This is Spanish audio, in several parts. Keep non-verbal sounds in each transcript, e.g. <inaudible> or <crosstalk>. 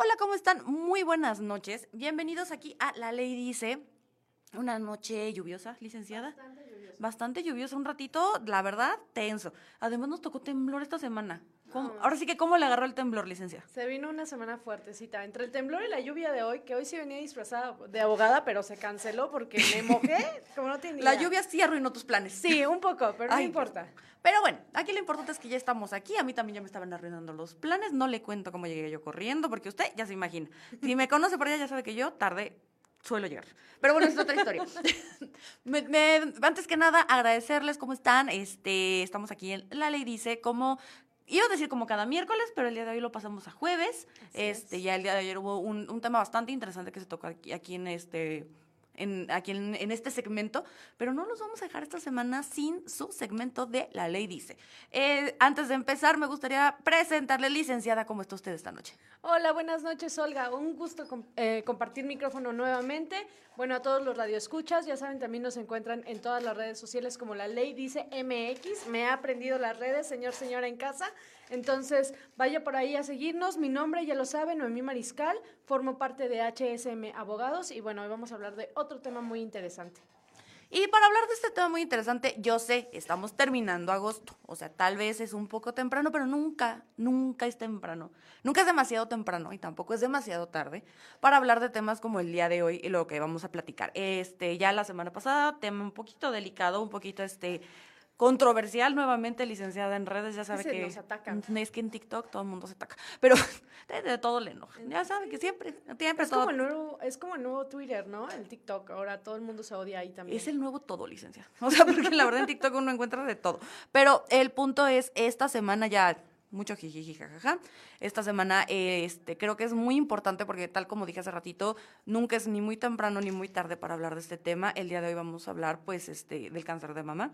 Hola, ¿cómo están? Muy buenas noches. Bienvenidos aquí a La Ley Dice. Una noche lluviosa, licenciada. Bastante lluvioso. Bastante lluviosa, un ratito, la verdad, tenso. Además nos tocó temblor esta semana. ¿Cómo- No. Ahora sí que, ¿cómo le agarró el temblor, licencia? Se vino una semana fuertecita. Entre el temblor y la lluvia de hoy, que hoy sí venía disfrazada de abogada, pero se canceló porque me <laughs> mojé, como no tiene La lluvia sí arruinó tus planes. Sí, un poco, pero Ay, no importa. Pero bueno, aquí lo importante es que ya estamos aquí. A mí también ya me estaban arruinando los planes. No le cuento cómo llegué yo corriendo, porque usted ya se imagina. Si me conoce por allá, ya sabe que yo tarde suelo llegar. Pero bueno, es otra historia. <laughs> Me- me- antes que nada, agradecerles cómo están. Este, estamos aquí en La Ley Dice, como... Iba a decir como cada miércoles, pero el día de hoy lo pasamos a jueves. Así este, es. ya el día de ayer hubo un, un tema bastante interesante que se tocó aquí, aquí en este en, aquí en, este segmento, pero no los vamos a dejar esta semana sin su segmento de La Ley Dice. Eh, antes de empezar, me gustaría presentarle, licenciada, cómo está usted esta noche. Hola, buenas noches, Olga. Un gusto eh, compartir micrófono nuevamente. Bueno, a todos los radioescuchas, ya saben, también nos encuentran en todas las redes sociales como la ley dice MX. Me ha aprendido las redes, señor, señora en casa. Entonces, vaya por ahí a seguirnos. Mi nombre, ya lo saben, Noemí Mariscal. Formo parte de HSM Abogados y bueno, hoy vamos a hablar de otro tema muy interesante. Y para hablar de este tema muy interesante, yo sé, estamos terminando agosto, o sea, tal vez es un poco temprano, pero nunca, nunca es temprano. Nunca es demasiado temprano y tampoco es demasiado tarde para hablar de temas como el día de hoy y lo que vamos a platicar. Este, ya la semana pasada, tema un poquito delicado, un poquito este controversial nuevamente, licenciada en redes, ya sabe se que nos atacan. es que en TikTok todo el mundo se ataca, pero <laughs> de, todo le enoja. Ya sabe que siempre, siempre Es todo como, el nuevo, es como el nuevo Twitter, ¿no? El TikTok. Ahora todo el mundo se odia ahí también. Es el nuevo todo, licencia. <laughs> O sea, porque la verdad en TikTok uno encuentra de todo. Pero el punto es, esta semana ya, mucho jijiji, jajaja. Esta semana, eh, este, creo que es muy importante porque tal como dije hace ratito, nunca es ni muy temprano ni muy tarde para hablar de este tema. El día de hoy vamos a hablar, pues, este, del cáncer de mama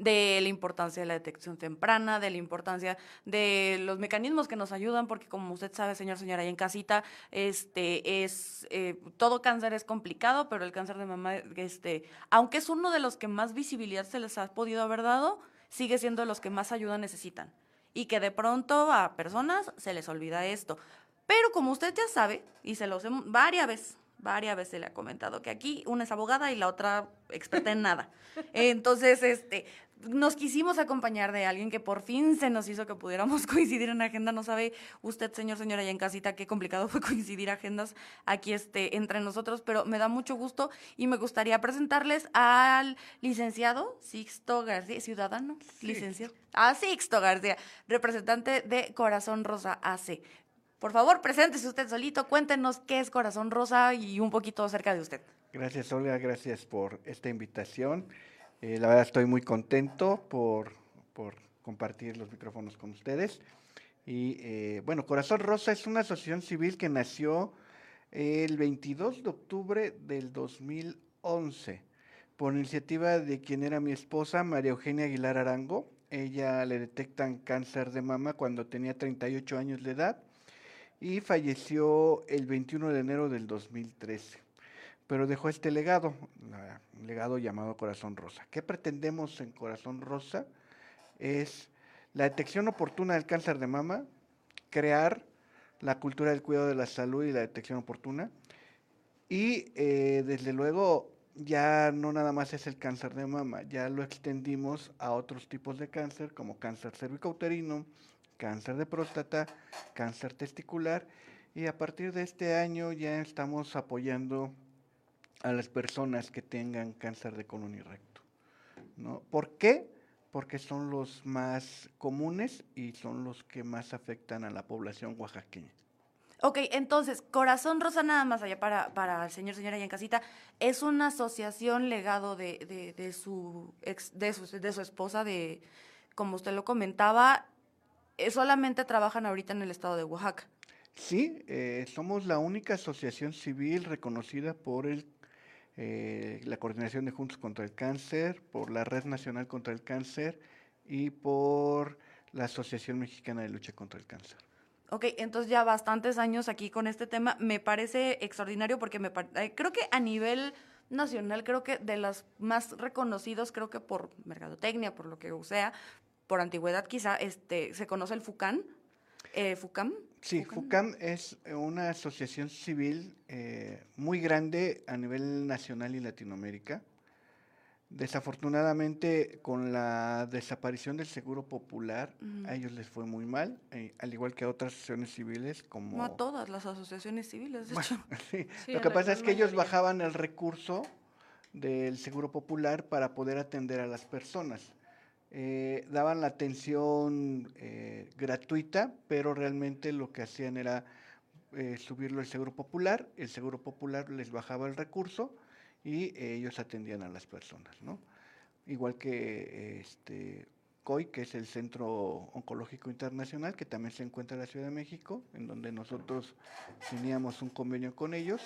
de la importancia de la detección temprana, de la importancia de los mecanismos que nos ayudan, porque como usted sabe, señor, señora, ahí en casita, este es eh, todo cáncer es complicado, pero el cáncer de mama, este, aunque es uno de los que más visibilidad se les ha podido haber dado, sigue siendo de los que más ayuda necesitan. Y que de pronto a personas se les olvida esto. Pero como usted ya sabe, y se los hemos varias veces, varias veces le ha comentado que aquí una es abogada y la otra experta en nada. <laughs> Entonces, este, nos quisimos acompañar de alguien que por fin se nos hizo que pudiéramos <laughs> coincidir en agenda. No sabe usted, señor, señora, allá en casita, qué complicado fue <laughs> coincidir agendas aquí este, entre nosotros, pero me da mucho gusto y me gustaría presentarles al licenciado Sixto García, ciudadano, licenciado. A Sixto García, representante de Corazón Rosa AC. Por favor, preséntese usted solito, cuéntenos qué es Corazón Rosa y un poquito acerca de usted. Gracias, Olga, gracias por esta invitación. Eh, la verdad estoy muy contento por, por compartir los micrófonos con ustedes. Y eh, bueno, Corazón Rosa es una asociación civil que nació el 22 de octubre del 2011 por iniciativa de quien era mi esposa, María Eugenia Aguilar Arango. Ella le detectan cáncer de mama cuando tenía 38 años de edad y falleció el 21 de enero del 2013 pero dejó este legado, un legado llamado Corazón Rosa. ¿Qué pretendemos en Corazón Rosa? Es la detección oportuna del cáncer de mama, crear la cultura del cuidado de la salud y la detección oportuna, y eh, desde luego ya no nada más es el cáncer de mama, ya lo extendimos a otros tipos de cáncer como cáncer cervicouterino, cáncer de próstata, cáncer testicular, y a partir de este año ya estamos apoyando a las personas que tengan cáncer de colon y recto. ¿no? ¿Por qué? Porque son los más comunes y son los que más afectan a la población oaxaqueña. Ok, entonces, Corazón Rosa, nada más allá para, para el señor, señora allá en casita, es una asociación legado de, de, de su ex, de su, de su esposa, de, como usted lo comentaba, eh, solamente trabajan ahorita en el estado de Oaxaca. Sí, eh, somos la única asociación civil reconocida por el, eh, la Coordinación de Juntos contra el Cáncer, por la Red Nacional contra el Cáncer y por la Asociación Mexicana de Lucha contra el Cáncer. Ok, entonces ya bastantes años aquí con este tema. Me parece extraordinario porque me eh, creo que a nivel nacional, creo que de los más reconocidos, creo que por mercadotecnia, por lo que sea, por antigüedad quizá, este, se conoce el FUCAN. Eh, ¿FUCAM? Sí, FUCAM es una asociación civil eh, muy grande a nivel nacional y Latinoamérica. Desafortunadamente, con la desaparición del Seguro Popular, a ellos les fue muy mal, eh, al igual que a otras asociaciones civiles como... No a todas las asociaciones civiles, de hecho. <laughs> Sí, Sí, Lo que pasa es que ellos bajaban el recurso del Seguro Popular para poder atender a las personas. Eh, daban la atención eh, gratuita, pero realmente lo que hacían era eh, subirlo al Seguro Popular, el Seguro Popular les bajaba el recurso y ellos atendían a las personas, ¿no? Igual que este COI, que es el Centro Oncológico Internacional, que también se encuentra en la Ciudad de México, en donde nosotros teníamos un convenio con ellos.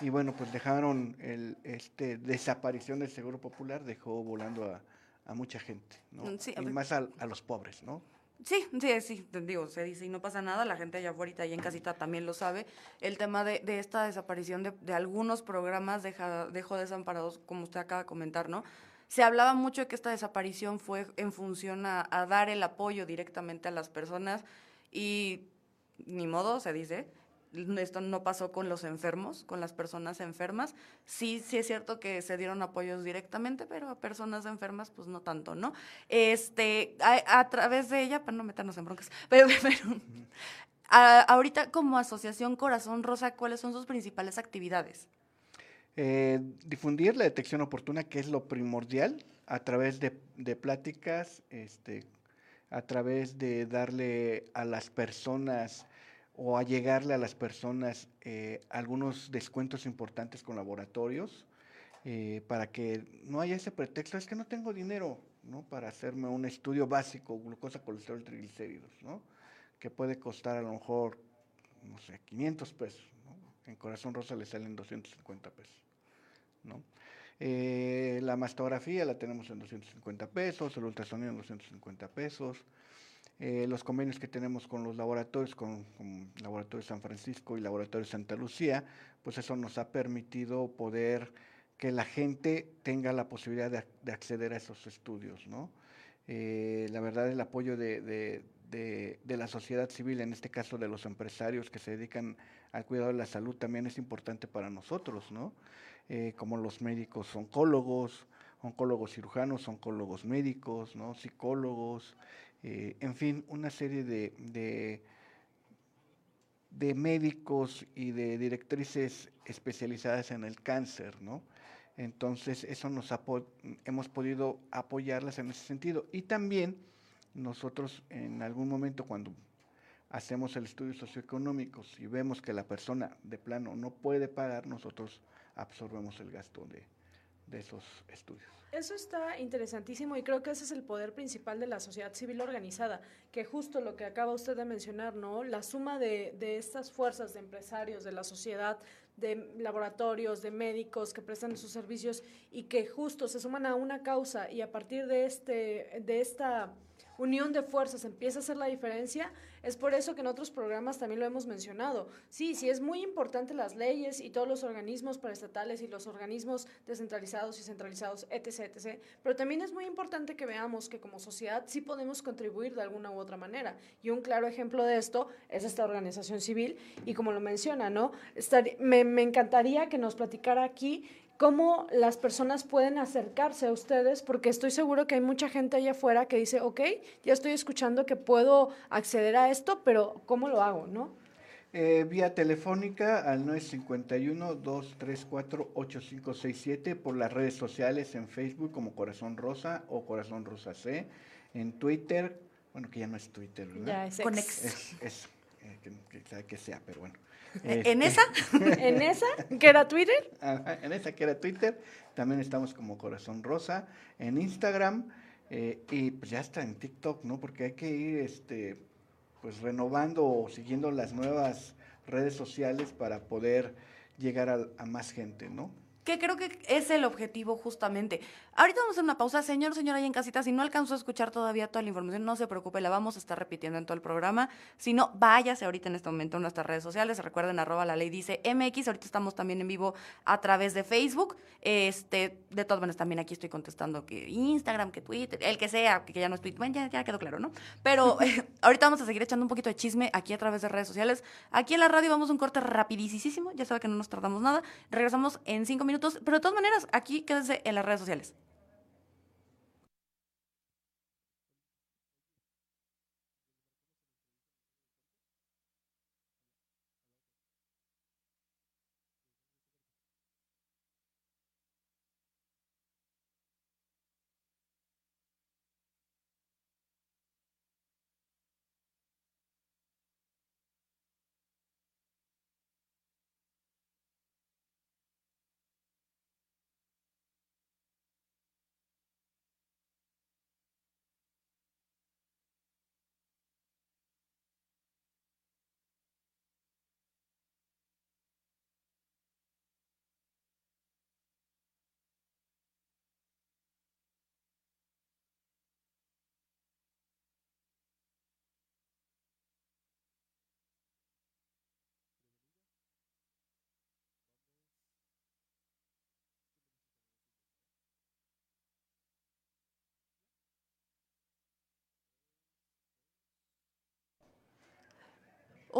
Y bueno, pues dejaron el este desaparición del Seguro Popular, dejó volando a, a mucha gente, ¿no? Mm, sí, y más a, a los pobres, ¿no? Sí, sí, sí, digo, se dice y no pasa nada, la gente allá afuera y en casita también lo sabe. El tema de, de esta desaparición de, de algunos programas deja, dejó desamparados, como usted acaba de comentar, ¿no? Se hablaba mucho de que esta desaparición fue en función a, a dar el apoyo directamente a las personas y ni modo, se dice. Esto no pasó con los enfermos, con las personas enfermas. Sí, sí es cierto que se dieron apoyos directamente, pero a personas enfermas, pues no tanto, ¿no? Este, a, través de ella, para no meternos en broncas, <laughs> pero, ahorita como Asociación Corazón Rosa, ¿cuáles son sus principales actividades? Eh, difundir la detección oportuna, que es lo primordial, a través de, de pláticas, este, a través de darle a las personas o a llegarle a las personas eh, algunos descuentos importantes con laboratorios, eh, para que no haya ese pretexto, es que no tengo dinero ¿no? para hacerme un estudio básico, glucosa, colesterol, triglicéridos, ¿no? que puede costar a lo mejor, no sé, 500 pesos. En Corazón Rosa le salen 250 pesos. ¿no? Eh, la mastografía la tenemos en 250 pesos, el ultrasonido en 250 pesos. Eh, los convenios que tenemos con los laboratorios, con, con Laboratorio San Francisco y Laboratorio Santa Lucía, pues eso nos ha permitido poder que la gente tenga la posibilidad de, de acceder a esos estudios, ¿no? Eh, la verdad, el apoyo de la sociedad civil, en este caso de los empresarios que se dedican al cuidado de la salud, también es importante para nosotros, ¿no? Eh, como los médicos oncólogos, oncólogos cirujanos, oncólogos médicos, ¿no? Psicólogos, eh, en fin, una serie de, de, médicos y de directrices especializadas en el cáncer, ¿no? Entonces, eso nos hemos podido apoyarlas en ese sentido. Y también nosotros en algún momento cuando hacemos el estudio socioeconómico, si vemos que la persona de plano no puede pagar, nosotros absorbemos el gasto de, de esos estudios. Eso está interesantísimo y creo que ese es el poder principal de la sociedad civil organizada, que justo lo que acaba usted de mencionar, ¿no? La suma de, de estas fuerzas de empresarios, de la sociedad, de laboratorios, de médicos que prestan sus servicios y que justo se suman a una causa y a partir de, este, de esta unión de fuerzas empieza a hacer la diferencia, es por eso que en otros programas también lo hemos mencionado. Sí, sí, es muy importante las leyes y todos los organismos paraestatales y los organismos descentralizados y centralizados, etc., etc., pero también es muy importante que veamos que como sociedad sí podemos contribuir de alguna u otra manera. Y un claro ejemplo de esto es esta organización civil y como lo menciona, ¿no? Estar- me, me encantaría que nos platicara aquí cómo las personas pueden acercarse a ustedes, porque estoy seguro que hay mucha gente allá afuera que dice, ok, ya estoy escuchando que puedo acceder a esto, pero ¿cómo lo hago, no? Eh, vía telefónica al 951-234-8567 por las redes sociales en Facebook como Corazón Rosa o Corazón Rosa C, en Twitter, bueno que ya no es Twitter, ¿verdad? Ya es Con ex. Es, es eh, que, que sabe que sea, pero bueno. ¿En Este, esa? <laughs> En esa, que era Twitter, Ajá, en esa que era Twitter, también estamos como Corazón Rosa, en Instagram eh, y pues ya está en TikTok, ¿no? Porque hay que ir este, pues renovando o siguiendo las nuevas redes sociales para poder llegar a, a más gente, ¿no? Que creo que es el objetivo justamente. Ahorita vamos a hacer una pausa. Señor, señora, ahí en casita, si no alcanzó a escuchar todavía toda la información, no se preocupe, la vamos a estar repitiendo en todo el programa. Si no, váyase ahorita en este momento a nuestras redes sociales. Recuerden, arroba la ley dice MX. Ahorita estamos también en vivo a través de Facebook. Este, de todas maneras, también aquí estoy contestando que Instagram, que Twitter, el que sea, que ya no es Twitter. Bueno, ya, ya quedó claro, ¿no? Pero <laughs> eh, ahorita vamos a seguir echando un poquito de chisme aquí a través de redes sociales. Aquí en la radio vamos a un corte rapidísimo. Ya sabe que no nos tardamos nada. Regresamos en cinco minutos. Pero de todas maneras, aquí quédese en las redes sociales.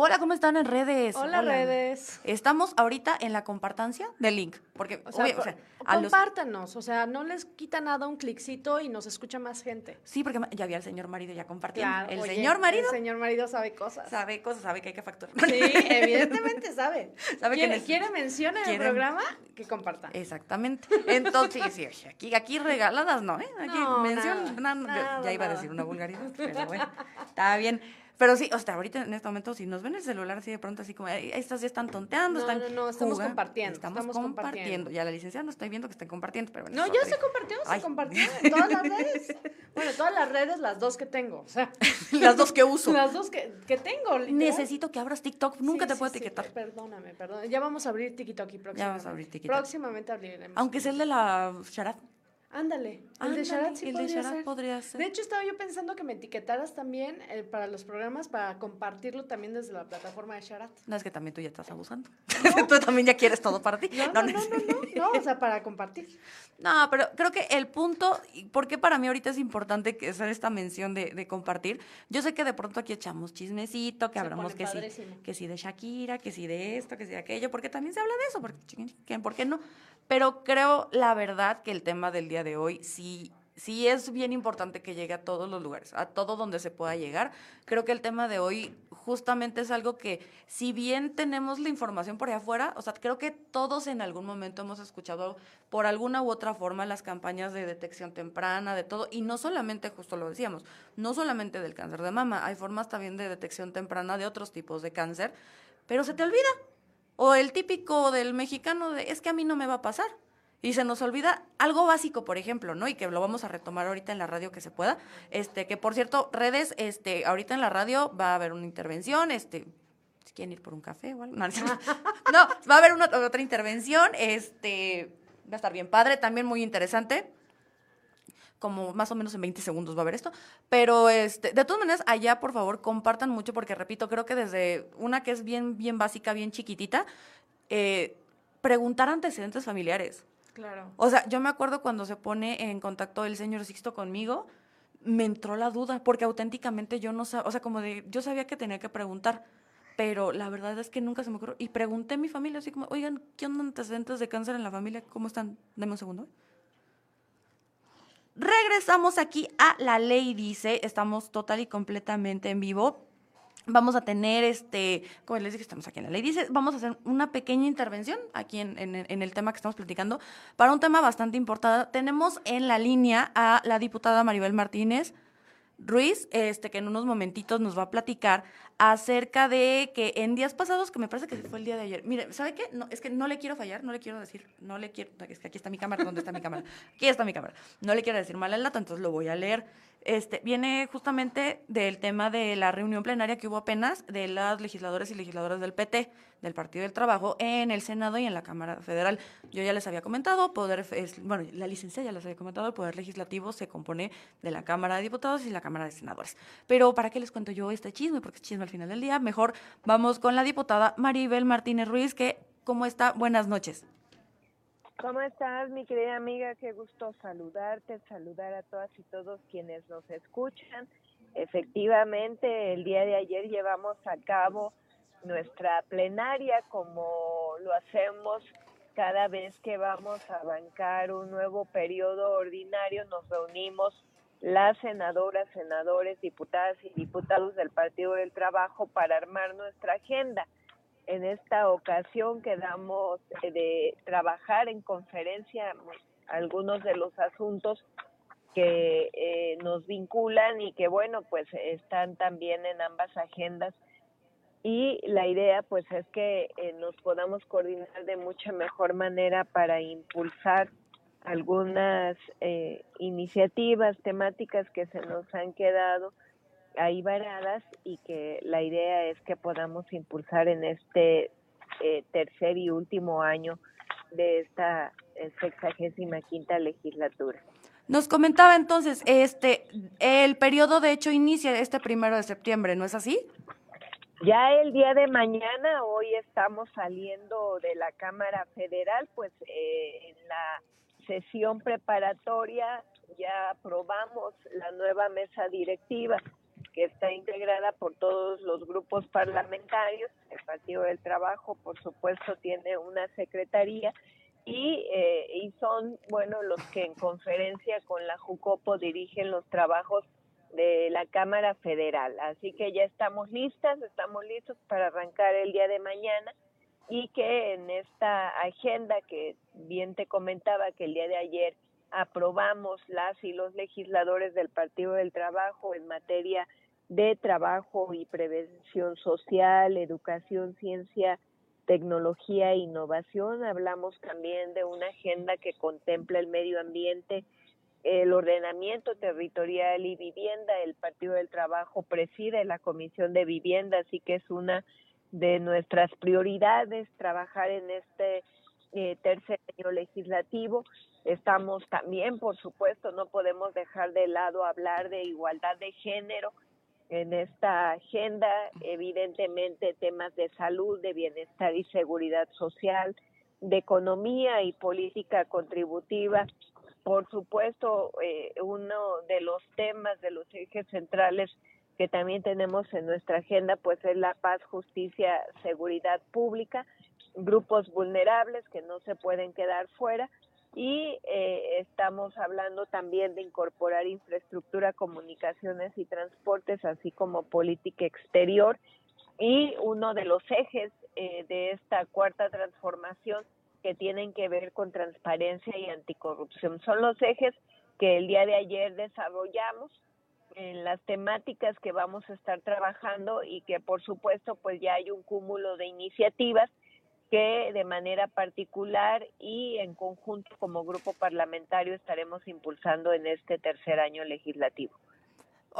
Hola, ¿cómo están en redes? Hola, redes. Estamos ahorita en la compartancia del link, porque O sea, obvio, o sea, a los- compártanos, o sea, no les quita nada un cliccito y nos escucha más gente. sí, porque ya vi al señor marido ya compartiendo. Claro, el oye, señor marido El señor marido sabe cosas. sabe cosas, sabe que hay que facturar. Sí, <laughs> evidentemente sabe. Sabe que quiere, quiere mención en el programa que comparta. Exactamente. Entonces, sí, sí, aquí, aquí regaladas, ¿no? ¿eh? Aquí No, mención, nada, nada, ya iba a decir una vulgaridad, pero bueno, está bien. Pero sí, o sea, ahorita en este momento, si nos ven el celular así de pronto, así como, "Ay, estas ya están tonteando, No, están no, no, estamos jugando". compartiendo, Estamos, estamos compartiendo. compartiendo. Ya la licenciada no estoy viendo que estén compartiendo, pero bueno. No, es ya otra- se compartió, se Ay. compartió en todas las redes. <laughs> Bueno, todas las redes, las dos que tengo. O sea, <laughs> Las dos que uso. las dos que, que tengo. literal. Necesito que abras TikTok, nunca Sí, te sí, puedo sí, etiquetar. per- perdóname, perdóname. Ya vamos a abrir TikTok próximamente. vamos a abrir TikTok. Próximamente abriremos. Aunque sea el de la Sharad. Ándale. El Ándale, de Sharat sí el de podría Sharat ser. podría ser. De hecho, estaba yo pensando que me etiquetaras también eh, para los programas para compartirlo también desde la plataforma de Sharat. No, es que también tú ya estás abusando. <laughs> tú también ya quieres todo para ti. No, no, no, no, no, no, o sea, para compartir. No, pero creo que el punto, y por qué para mí ahorita es importante que hacer esta mención de, de compartir, yo sé que de pronto aquí echamos chismecito, que Se hablamos que sí, que sí de Shakira, que sí de esto, que sí de aquello, porque también se habla de eso, porque, chin, ¿qué- ¿por qué no? Pero creo, la verdad, que el tema del día de hoy sí, sí es bien importante que llegue a todos los lugares, a todo donde se pueda llegar. Creo que el tema de hoy justamente es algo que, si bien tenemos la información por allá afuera, o sea, creo que todos en algún momento hemos escuchado por alguna u otra forma las campañas de detección temprana, de todo, y no solamente, justo lo decíamos, no solamente del cáncer de mama, hay formas también de detección temprana de otros tipos de cáncer, pero se te olvida. O el típico del mexicano de, es que a mí no me va a pasar. Y se nos olvida algo básico, por ejemplo, ¿no? Y que lo vamos a retomar ahorita en la radio que se pueda. Este, que por cierto, redes, este, ahorita en la radio va a haber una intervención, este, si quieren ir por un café o algo. No, no, <laughs> no, va a haber una, otra intervención, este, va a estar bien padre, también muy interesante como más o menos en 20 segundos va a haber esto. Pero este, de todas maneras, allá por favor compartan mucho porque repito, creo que desde una que es bien, bien básica, bien chiquitita, eh, preguntar antecedentes familiares. Claro. O sea, yo me acuerdo cuando se pone en contacto el señor Sixto conmigo, me entró la duda, porque auténticamente yo no sabía, o sea, como de, yo sabía que tenía que preguntar, pero la verdad es que nunca se me ocurrió. Y pregunté a mi familia, así como, oigan, ¿qué onda antecedentes de cáncer en la familia? ¿Cómo están? Deme un segundo. Regresamos aquí a La Ley Dice, estamos total y completamente en vivo. Vamos a tener, este, como les dije, estamos aquí en La Ley Dice, vamos a hacer una pequeña intervención aquí en, en- en el tema que estamos platicando para un tema bastante importante. Tenemos en la línea a la diputada Maribel Martínez Ruiz, este, que en unos momentitos nos va a platicar acerca de que en días pasados, que me parece que fue el día de ayer, mire, ¿sabe qué? No, es que no le quiero fallar, no le quiero decir, no le quiero, es que aquí está mi cámara, ¿dónde está mi cámara? Aquí está mi cámara. No le quiero decir mal el dato, entonces lo voy a leer. Este, viene justamente del tema de la reunión plenaria que hubo apenas de las legisladores y legisladoras del PT, del Partido del Trabajo, en el Senado y en la Cámara Federal. Yo ya les había comentado, poder, bueno, la licencia ya les había comentado, el Poder Legislativo se compone de la Cámara de Diputados y la Cámara de Senadores. Pero ¿para qué les cuento yo este chisme? Porque es chisme al final del día. Mejor vamos con la diputada Maribel Martínez Ruiz, que, ¿cómo está? Buenas noches. ¿Cómo estás, mi querida amiga? Qué gusto saludarte, saludar a todas y todos quienes nos escuchan. Efectivamente, el día de ayer llevamos a cabo nuestra plenaria como lo hacemos cada vez que vamos a bancar un nuevo periodo ordinario, nos reunimos las senadoras, senadores, diputadas y diputados del Partido del Trabajo para armar nuestra agenda en esta ocasión quedamos eh, de trabajar en conferencia algunos de los asuntos que eh, nos vinculan y que bueno pues están también en ambas agendas. Y la idea pues es que eh, nos podamos coordinar de mucha mejor manera para impulsar algunas iniciativas temáticas que se nos han quedado ahí varadas y que la idea es que podamos impulsar en este eh, tercer y último año de esta eh, sexagésima quinta legislatura. Nos comentaba entonces, este, el periodo de hecho inicia este primero de septiembre, ¿no es así? Ya el día de mañana, hoy estamos saliendo de la Cámara Federal, pues eh, en la sesión preparatoria ya aprobamos la nueva mesa directiva que está integrada por todos los grupos parlamentarios. El Partido del Trabajo, por supuesto, tiene una secretaría y, eh, y son, bueno, los que en conferencia con la JUCOPO dirigen los trabajos de la Cámara Federal. Así que ya estamos listas, estamos listos para arrancar el día de mañana y que en esta agenda que bien te comentaba que el día de ayer aprobamos las y los legisladores del Partido del Trabajo en materia de trabajo y prevención social, educación, ciencia, tecnología e innovación. Hablamos también de una agenda que contempla el medio ambiente, el ordenamiento territorial y vivienda. El Partido del Trabajo preside la Comisión de Vivienda, así que es una de nuestras prioridades trabajar en este eh, tercer año legislativo. Estamos también, por supuesto, no podemos dejar de lado hablar de igualdad de género en esta agenda, evidentemente temas de salud, de bienestar y seguridad social, de economía y política contributiva. Por supuesto, eh, uno de los temas, de los ejes centrales que también tenemos en nuestra agenda, pues es la paz, justicia, seguridad pública, grupos vulnerables que no se pueden quedar fuera y eh, estamos hablando también de incorporar infraestructura, comunicaciones y transportes, así como política exterior. Y uno de los ejes eh, de esta cuarta transformación que tienen que ver con transparencia y anticorrupción. Son los ejes que el día de ayer desarrollamos en las temáticas que vamos a estar trabajando y que por supuesto pues ya hay un cúmulo de iniciativas que de manera particular y en conjunto como grupo parlamentario estaremos impulsando en este tercer año legislativo.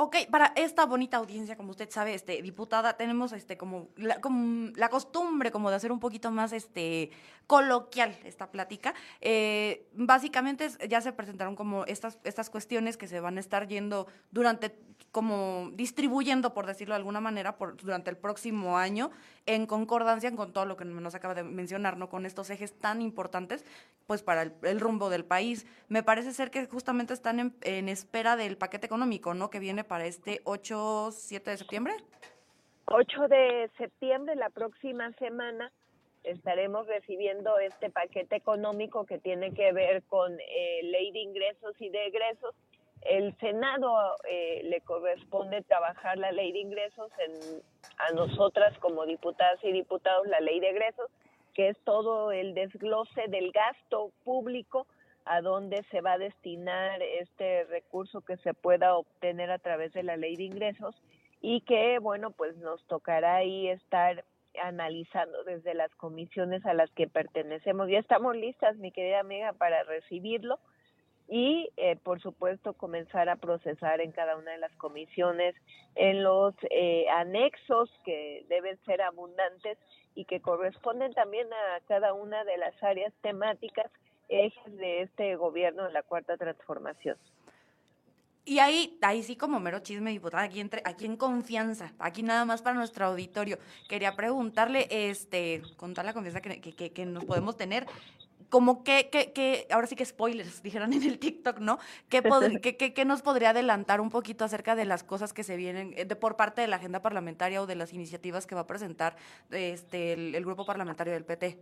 Ok, para esta bonita audiencia, como usted sabe, este, diputada, tenemos este, como, la, como la costumbre como de hacer un poquito más este, coloquial esta plática. Eh, básicamente ya se presentaron como estas, estas cuestiones que se van a estar yendo durante como distribuyendo, por decirlo de alguna manera, por, durante el próximo año, en concordancia con todo lo que nos acaba de mencionar, ¿no? Con estos ejes tan importantes, pues para el, rumbo del país. Me parece ser que justamente están en, en, espera del paquete económico, ¿no? Que viene para este 8, 7 de septiembre. 8 de septiembre, la próxima semana, estaremos recibiendo este paquete económico que tiene que ver con eh, ley de ingresos y de egresos el Senado eh, le corresponde trabajar la ley de ingresos, en, a nosotras como diputadas y diputados la ley de egresos, que es todo el desglose del gasto público a dónde se va a destinar este recurso que se pueda obtener a través de la ley de ingresos y que, bueno, pues nos tocará ahí estar analizando desde las comisiones a las que pertenecemos. Ya estamos listas, mi querida amiga, para recibirlo y, eh, por supuesto, comenzar a procesar en cada una de las comisiones, en los eh, anexos que deben ser abundantes y que corresponden también a cada una de las áreas temáticas ejes de este gobierno de la cuarta transformación. Y ahí, ahí sí como mero chisme, diputada, aquí, entre, aquí en confianza, aquí nada más para nuestro auditorio. Quería preguntarle, este, con toda la confianza que, que, que nos podemos tener, como que, que, que, ahora sí que spoilers, <laughs> dijeron en el TikTok, ¿no? <laughs> ¿Qué, qué, qué, nos podría adelantar un poquito acerca de las cosas que se vienen eh, de, por parte de la agenda parlamentaria o de las iniciativas que va a presentar este, el grupo parlamentario del PT?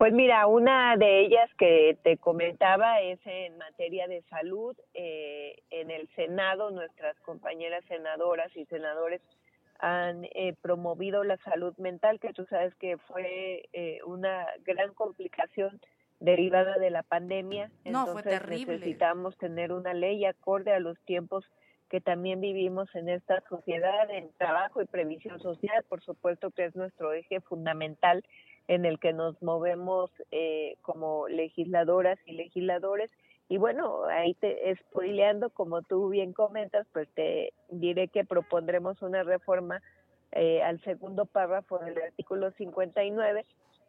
Pues mira, una de ellas que te comentaba es en materia de salud. Eh, en el Senado, nuestras compañeras senadoras y senadores han eh, promovido la salud mental, que tú sabes que fue eh, una gran complicación derivada de la pandemia. No, Entonces, fue terrible. Necesitamos tener una ley acorde a los tiempos que también vivimos en esta sociedad, en trabajo y previsión social, por supuesto que es nuestro eje fundamental en el que nos movemos eh, como legisladoras y legisladores. Y bueno, ahí te spoileando, como tú bien comentas, pues te diré que propondremos una reforma eh, al segundo párrafo del artículo 59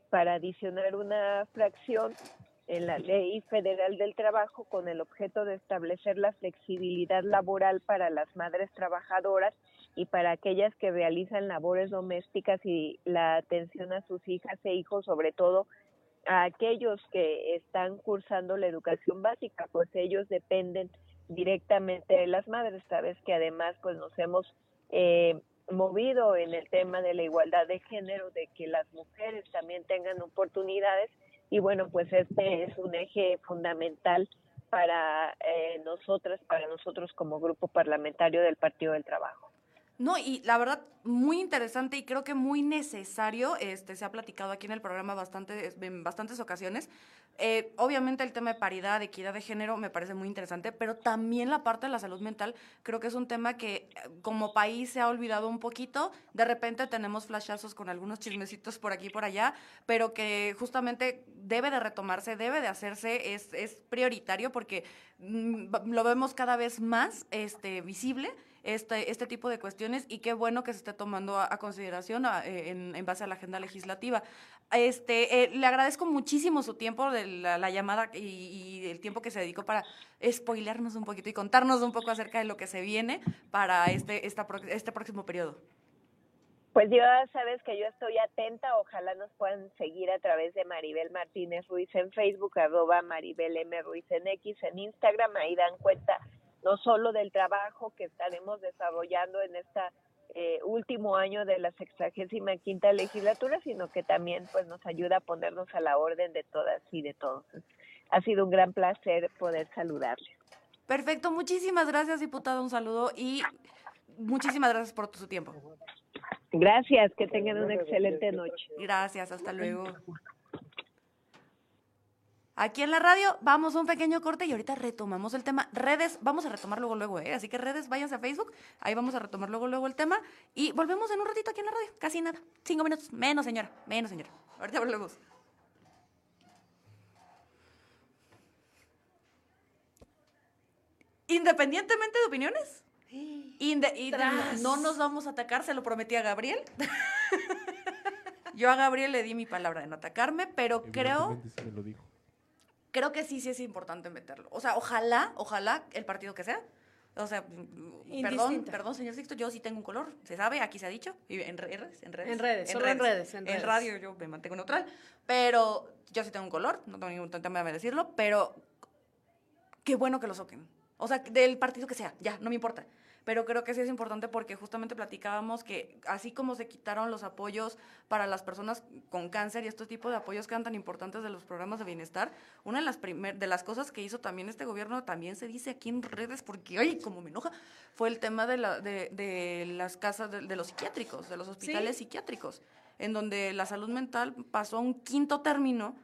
para adicionar una fracción en la Ley Federal del Trabajo con el objeto de establecer la flexibilidad laboral para las madres trabajadoras y para aquellas que realizan labores domésticas y la atención a sus hijas e hijos, sobre todo a aquellos que están cursando la educación básica, pues ellos dependen directamente de las madres. Sabes que además pues nos hemos eh, movido en el tema de la igualdad de género, de que las mujeres también tengan oportunidades y bueno, pues este es un eje fundamental para eh, nosotras, para nosotros como grupo parlamentario del Partido del Trabajo. No, y la verdad, muy interesante y creo que muy necesario, este, se ha platicado aquí en el programa bastante, en bastantes ocasiones. Eh, obviamente el tema de paridad, de equidad de género me parece muy interesante, pero también la parte de la salud mental creo que es un tema que eh, como país se ha olvidado un poquito. De repente tenemos flashazos con algunos chismecitos por aquí y por allá, pero que justamente debe de retomarse, debe de hacerse, es, es prioritario porque mm, lo vemos cada vez más este, visible este, este tipo de cuestiones y qué bueno que se esté tomando a, consideración eh, en, base a la agenda legislativa. Este, eh, le agradezco muchísimo su tiempo, de la, llamada y, el tiempo que se dedicó para spoilearnos un poquito y contarnos un poco acerca de lo que se viene para este, esta, este próximo periodo. Pues yo sabes que yo estoy atenta, ojalá nos puedan seguir a través de Maribel Martínez Ruiz en Facebook, arroba Maribel M. Ruiz en X, en Instagram, ahí dan cuenta no solo del trabajo que estaremos desarrollando en este último año de la sexagésima quinta legislatura, sino que también pues nos ayuda a ponernos a la orden de todas y de todos. Ha sido un gran placer poder saludarle. Perfecto, muchísimas gracias, diputado, un saludo y muchísimas gracias por su tiempo. Gracias, que tengan una excelente noche. Gracias, hasta luego. Aquí en la radio vamos a un pequeño corte y ahorita retomamos el tema. Redes, vamos a retomar luego, luego, ¿eh? Así que redes, váyanse a Facebook, ahí vamos a retomar luego, luego el tema y volvemos en un ratito aquí en la radio. Casi nada, cinco minutos, menos señora, menos señora. Ahorita volvemos. Independientemente de opiniones. y no nos vamos a atacar, se lo prometí a Gabriel. <laughs> Yo a Gabriel le di mi palabra de no atacarme, pero creo... Me lo dijo creo que sí, sí es importante meterlo. O sea, ojalá, ojalá el partido que sea. O sea, perdón, perdón, señor Sixto, yo sí tengo un color, se sabe, aquí se ha dicho, en redes, en redes. En redes, en solo redes, en redes. En, redes. radio yo me mantengo neutral, pero yo sí tengo un color, no tengo ningún tema de decirlo, pero qué bueno que lo soquen. O sea, del partido que sea, ya, no me importa pero creo que sí es importante porque justamente platicábamos que así como se quitaron los apoyos para las personas con cáncer y este tipo de apoyos que eran tan importantes de los programas de bienestar, una de las, primer, de las cosas que hizo también este gobierno, también se dice aquí en redes, porque, ay, como me enoja, fue el tema de, la, de, de las casas de, los psiquiátricos, de los hospitales psiquiátricos, en donde la salud mental pasó a un quinto término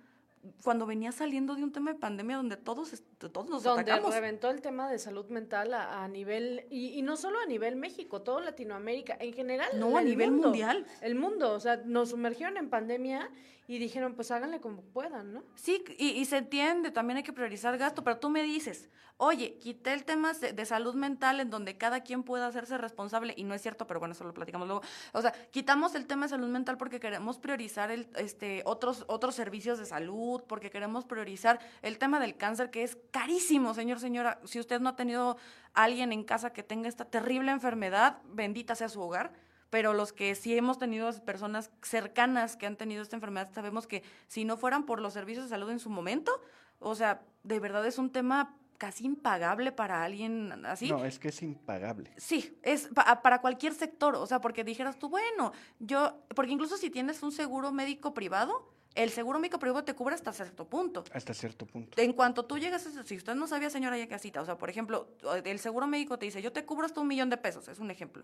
cuando venía saliendo de un tema de pandemia donde todos, todos nos donde atacamos. reventó el tema de salud mental a, a nivel, y, y no solo a nivel México, todo Latinoamérica, en general. No, a el nivel mundo. mundial. El mundo, o sea, nos sumergieron en pandemia y dijeron, pues háganle como puedan, ¿no? Sí, y, y se entiende, también hay que priorizar gasto, pero tú me dices, oye, quité el tema de, de salud mental en donde cada quien pueda hacerse responsable, y no es cierto, pero bueno, eso lo platicamos luego. O sea, quitamos el tema de salud mental porque queremos priorizar el, este, otros, otros servicios de salud, porque queremos priorizar el tema del cáncer, que es carísimo, señor, señora. Si usted no ha tenido a alguien en casa que tenga esta terrible enfermedad, bendita sea su hogar pero los que sí hemos tenido personas cercanas que han tenido esta enfermedad, sabemos que si no fueran por los servicios de salud en su momento, o sea, de verdad es un tema casi impagable para alguien así. No, es que es impagable. Sí, es pa- para cualquier sector, o sea, porque dijeras tú, bueno, yo, porque incluso si tienes un seguro médico privado, el seguro médico privado te cubre hasta cierto punto. Hasta cierto punto. En cuanto tú llegas, a- si usted no sabía, señora ya casita, o sea, por ejemplo, el seguro médico te dice, yo te cubro hasta un millón de pesos, es un ejemplo.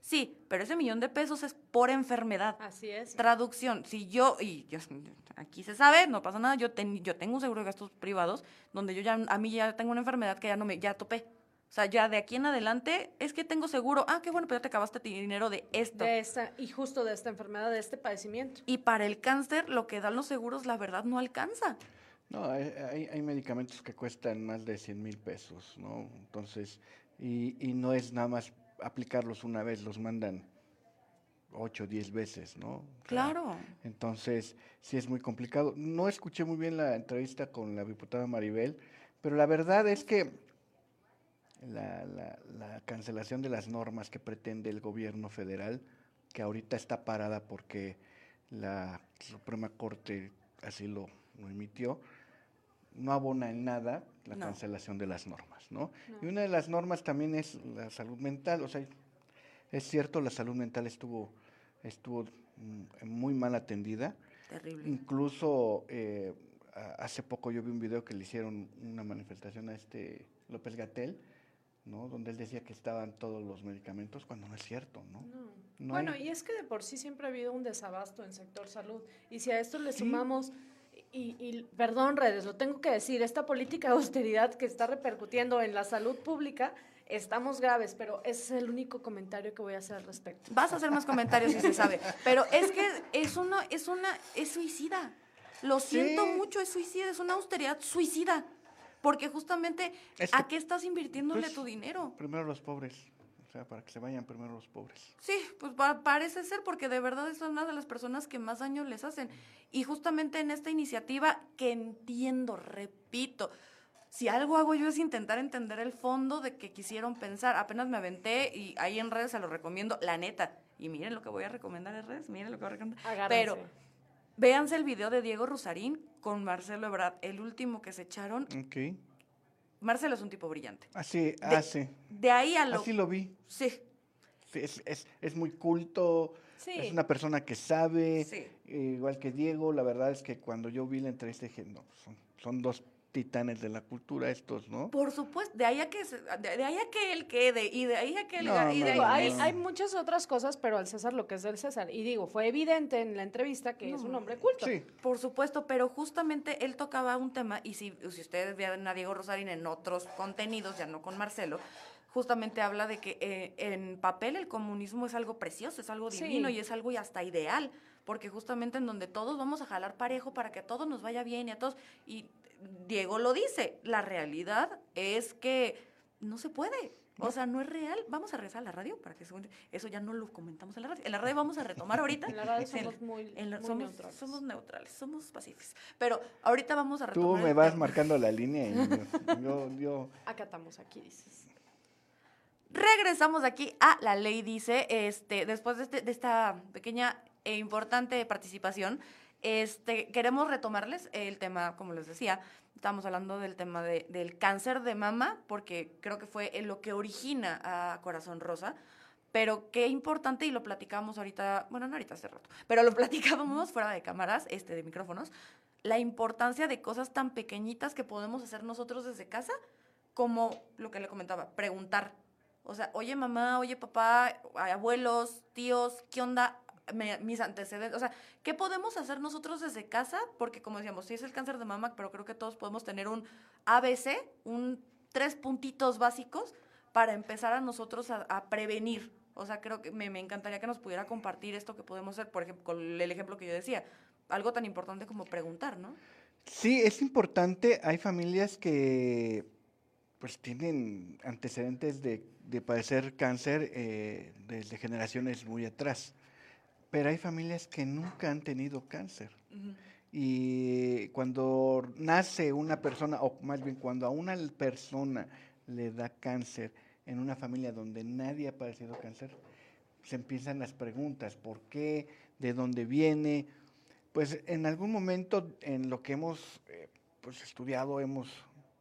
Sí, pero ese millón de pesos es por enfermedad. Así es. Traducción, si yo, y yo- aquí se sabe, no pasa nada, yo, ten- yo tengo un seguro de gastos privados donde yo ya, a mí ya tengo una enfermedad que ya no me, ya topé. O sea, ya de aquí en adelante es que tengo seguro. Ah, qué bueno, pero ya te acabaste tu dinero de esto. De esta, y justo de esta enfermedad, de este padecimiento. Y para el cáncer, lo que dan los seguros, la verdad, no alcanza. No, hay, hay- hay medicamentos que cuestan más de 100 mil pesos, ¿no? Entonces, y, y no es nada más aplicarlos una vez, los mandan 8 o 10 veces, ¿no? O sea, Claro. Entonces, sí es muy complicado. No escuché muy bien la entrevista con la diputada Maribel, pero la verdad es que la, la- la cancelación de las normas que pretende el gobierno federal, que ahorita está parada porque la Suprema Corte así lo, lo emitió, no abona en nada la No. cancelación de las normas, ¿no? Y una de las normas también es la salud mental, o sea, es cierto, la salud mental estuvo, estuvo mm, muy mal atendida. Terrible. Incluso eh, hace poco yo vi un video que le hicieron una manifestación a este López Gatel, ¿no? Donde él decía que estaban todos los medicamentos, cuando no es cierto, ¿no? No bueno, hay- y es que de por sí siempre ha habido un desabasto en sector salud. Y si a esto le Sí. sumamos, y, y perdón, redes, lo tengo que decir, esta política de austeridad que está repercutiendo en la salud pública, estamos graves, pero ese es el único comentario que voy a hacer al respecto. Vas a hacer más comentarios si se sabe. Pero es que es una, es una, es suicida. Lo siento Sí. mucho, es suicida, es una austeridad suicida. Porque justamente, Es ¿a qué estás invirtiéndole pues, tu dinero? Primero los pobres, o sea, para que se vayan primero los pobres. Sí, pues pa- parece ser, porque de verdad es una de las personas que más daño les hacen. Y justamente en esta iniciativa, que entiendo, repito, si algo hago yo es intentar entender el fondo de que quisieron pensar. Apenas me aventé y ahí en redes se lo recomiendo, la neta. Y miren lo que voy a recomendar en redes, miren lo que voy a recomendar. Agárrense. Pero véanse el video de Diego Rusarín con Marcelo Ebrard, el último que se echaron. Ok. Marcelo es un tipo brillante. Así, así, De ahí a lo... así lo vi. Sí, Sí, es, es, es muy culto, Sí. es una persona que sabe, Sí. eh, igual que Diego, la verdad es que cuando yo vi la entrevista dije, no, son, son dos titanes de la cultura estos, ¿no? Por supuesto, de ahí a que, se- de, de ahí a que él quede, y de ahí a que él No, ga- y de no, ahí- Digo, hay, no. hay muchas otras cosas, pero al César lo que es del César. Y digo, fue evidente en la entrevista que es un hombre culto. Sí, Por supuesto, pero justamente él tocaba un tema, y si, si ustedes vieron a Diego Rosarín en otros contenidos, ya no con Marcelo, justamente habla de que eh, en papel el comunismo es algo precioso, es algo Sí. divino y es algo y hasta ideal, porque justamente en donde todos vamos a jalar parejo para que a todos nos vaya bien y a todos, y Diego lo dice, la realidad es que no se puede. O sea, no es real. Vamos a regresar a la radio para que se cuente. Eso ya no lo comentamos en la radio. En la radio vamos a retomar ahorita. <laughs> En la radio En- somos muy, en la- muy somos, neutrales. somos neutrales, somos pacíficos. Pero ahorita vamos a tú retomar. me el vas marcando la línea y yo, yo, yo- <laughs> Acatamos aquí, dices. Regresamos aquí a La Ley Dice, este, después de, este- de esta pequeña e importante participación, este, queremos retomarles el tema, como les decía, estamos hablando del tema de- del cáncer de mama, porque creo que fue lo que origina a Corazón Rosa, pero qué importante, y lo platicábamos ahorita, bueno, no ahorita hace rato, pero lo <laughs> platicábamos fuera de cámaras, este, de micrófonos, la importancia de cosas tan pequeñitas que podemos hacer nosotros desde casa, como lo que le comentaba, preguntar. O sea, oye mamá, oye papá, abuelos, tíos, ¿qué onda? Me- mis antecedentes, o sea, ¿qué podemos hacer nosotros desde casa? Porque como decíamos, sí es el cáncer de mama, pero creo que todos podemos tener un ABC, un tres puntitos básicos para empezar a nosotros a, prevenir. O sea, creo que me, me encantaría que nos pudiera compartir esto que podemos hacer, por ejemplo, con el ejemplo que yo decía, algo tan importante como preguntar, ¿no? Sí, es importante. Hay familias que pues tienen antecedentes de, de padecer cáncer eh, desde generaciones muy atrás. Pero hay familias que nunca han tenido cáncer. Y cuando nace una persona, o más bien cuando a una persona le da cáncer en una familia donde nadie ha padecido cáncer, se empiezan las preguntas, ¿por qué? ¿De dónde viene? Pues en algún momento en lo que hemos eh, pues estudiado, hemos,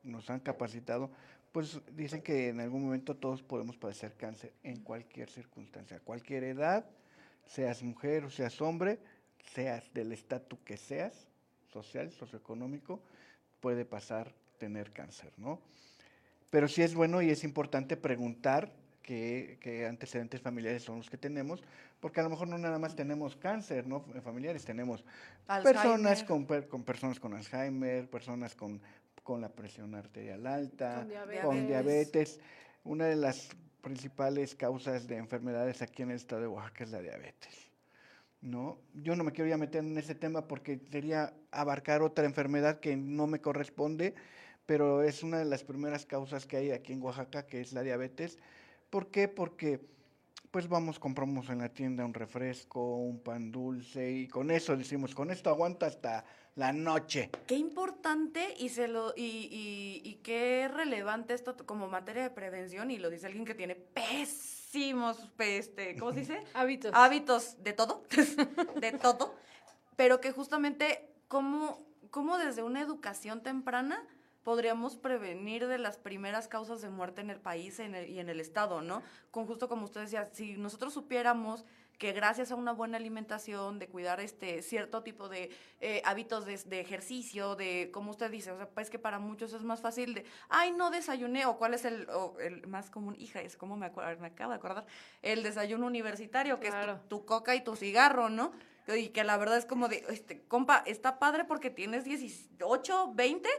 nos han capacitado, pues dicen que en algún momento todos podemos padecer cáncer en cualquier circunstancia, a cualquier edad, seas mujer o seas hombre, seas del estatus que seas, social, socioeconómico, puede pasar tener cáncer, ¿no? Pero sí es bueno y es importante preguntar qué, qué antecedentes familiares son los que tenemos, porque a lo mejor no nada más tenemos cáncer, ¿no? Familiares, tenemos personas con personas con Alzheimer, personas con, con la presión arterial alta, Con diabetes. con diabetes. Una de las principales causas de enfermedades aquí en el estado de Oaxaca es la diabetes. ¿no? Yo no me quiero ya meter en ese tema porque sería abarcar otra enfermedad que no me corresponde, pero es una de las primeras causas que hay aquí en Oaxaca, que es la diabetes. ¿Por qué? Porque pues vamos, compramos en la tienda un refresco, un pan dulce y con eso decimos, con esto aguanta hasta la noche. Qué importante y se lo y, y, y qué relevante esto como materia de prevención y lo dice alguien que tiene pésimos este, ¿cómo se dice? <laughs> Hábitos. hábitos de todo, <laughs> de todo, pero que justamente cómo, cómo desde una educación temprana podríamos prevenir de las primeras causas de muerte en el país en el- y en el estado, ¿no? Con justo como usted decía, si nosotros supiéramos que gracias a una buena alimentación, de cuidar este cierto tipo de eh, hábitos de, de ejercicio, de como usted dice, o sea, pues que para muchos es más fácil de, ay, no desayuné, o cuál es el, o el más común, hija, es como me, me acabo de acordar, el desayuno universitario, que es tu, tu coca y tu cigarro, ¿no? Y que la verdad es como de, este, compa, está padre porque tienes 18, 20,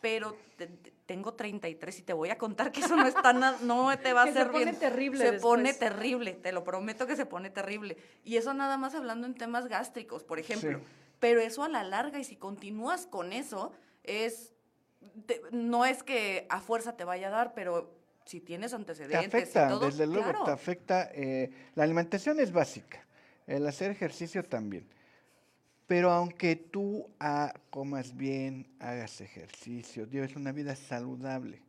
pero te- te- tengo 33 y te voy a contar que eso no está nada, no <laughs> te va a Que se hacer pone bien. terrible Se pone terrible, te lo prometo que se pone terrible. Y eso nada más hablando en temas gástricos, por ejemplo. Sí. Pero eso a la larga, y si continúas con eso, es. te- no es que a fuerza te vaya a dar, pero si tienes Te antecedentes afecta, y todo. desde luego, claro. te afecta. eh, la alimentación es básica, el hacer ejercicio también. Pero aunque tú ah, comas bien, hagas ejercicio, lleves una vida saludable,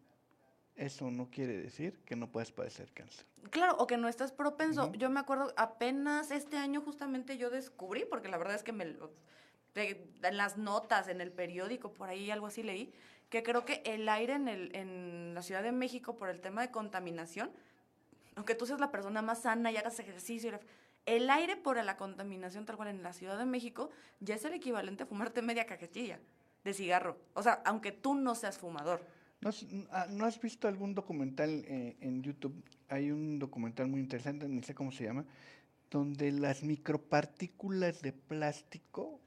eso no quiere decir que no puedas padecer cáncer. Claro, o que no estás propenso. Yo me acuerdo, apenas este año justamente yo descubrí, porque la verdad es que me lo- en las notas, en el periódico, por ahí algo así leí, que creo que el aire en, el, en la Ciudad de México por el tema de contaminación, aunque tú seas la persona más sana y hagas ejercicio, y el aire por la contaminación tal cual en la Ciudad de México ya es el equivalente a fumarte media cajetilla de cigarro. O sea, aunque tú no seas fumador. ¿No has, ah, ¿no has visto algún documental eh, en YouTube? Hay un documental muy interesante, ni sé cómo se llama, donde las micropartículas de plástico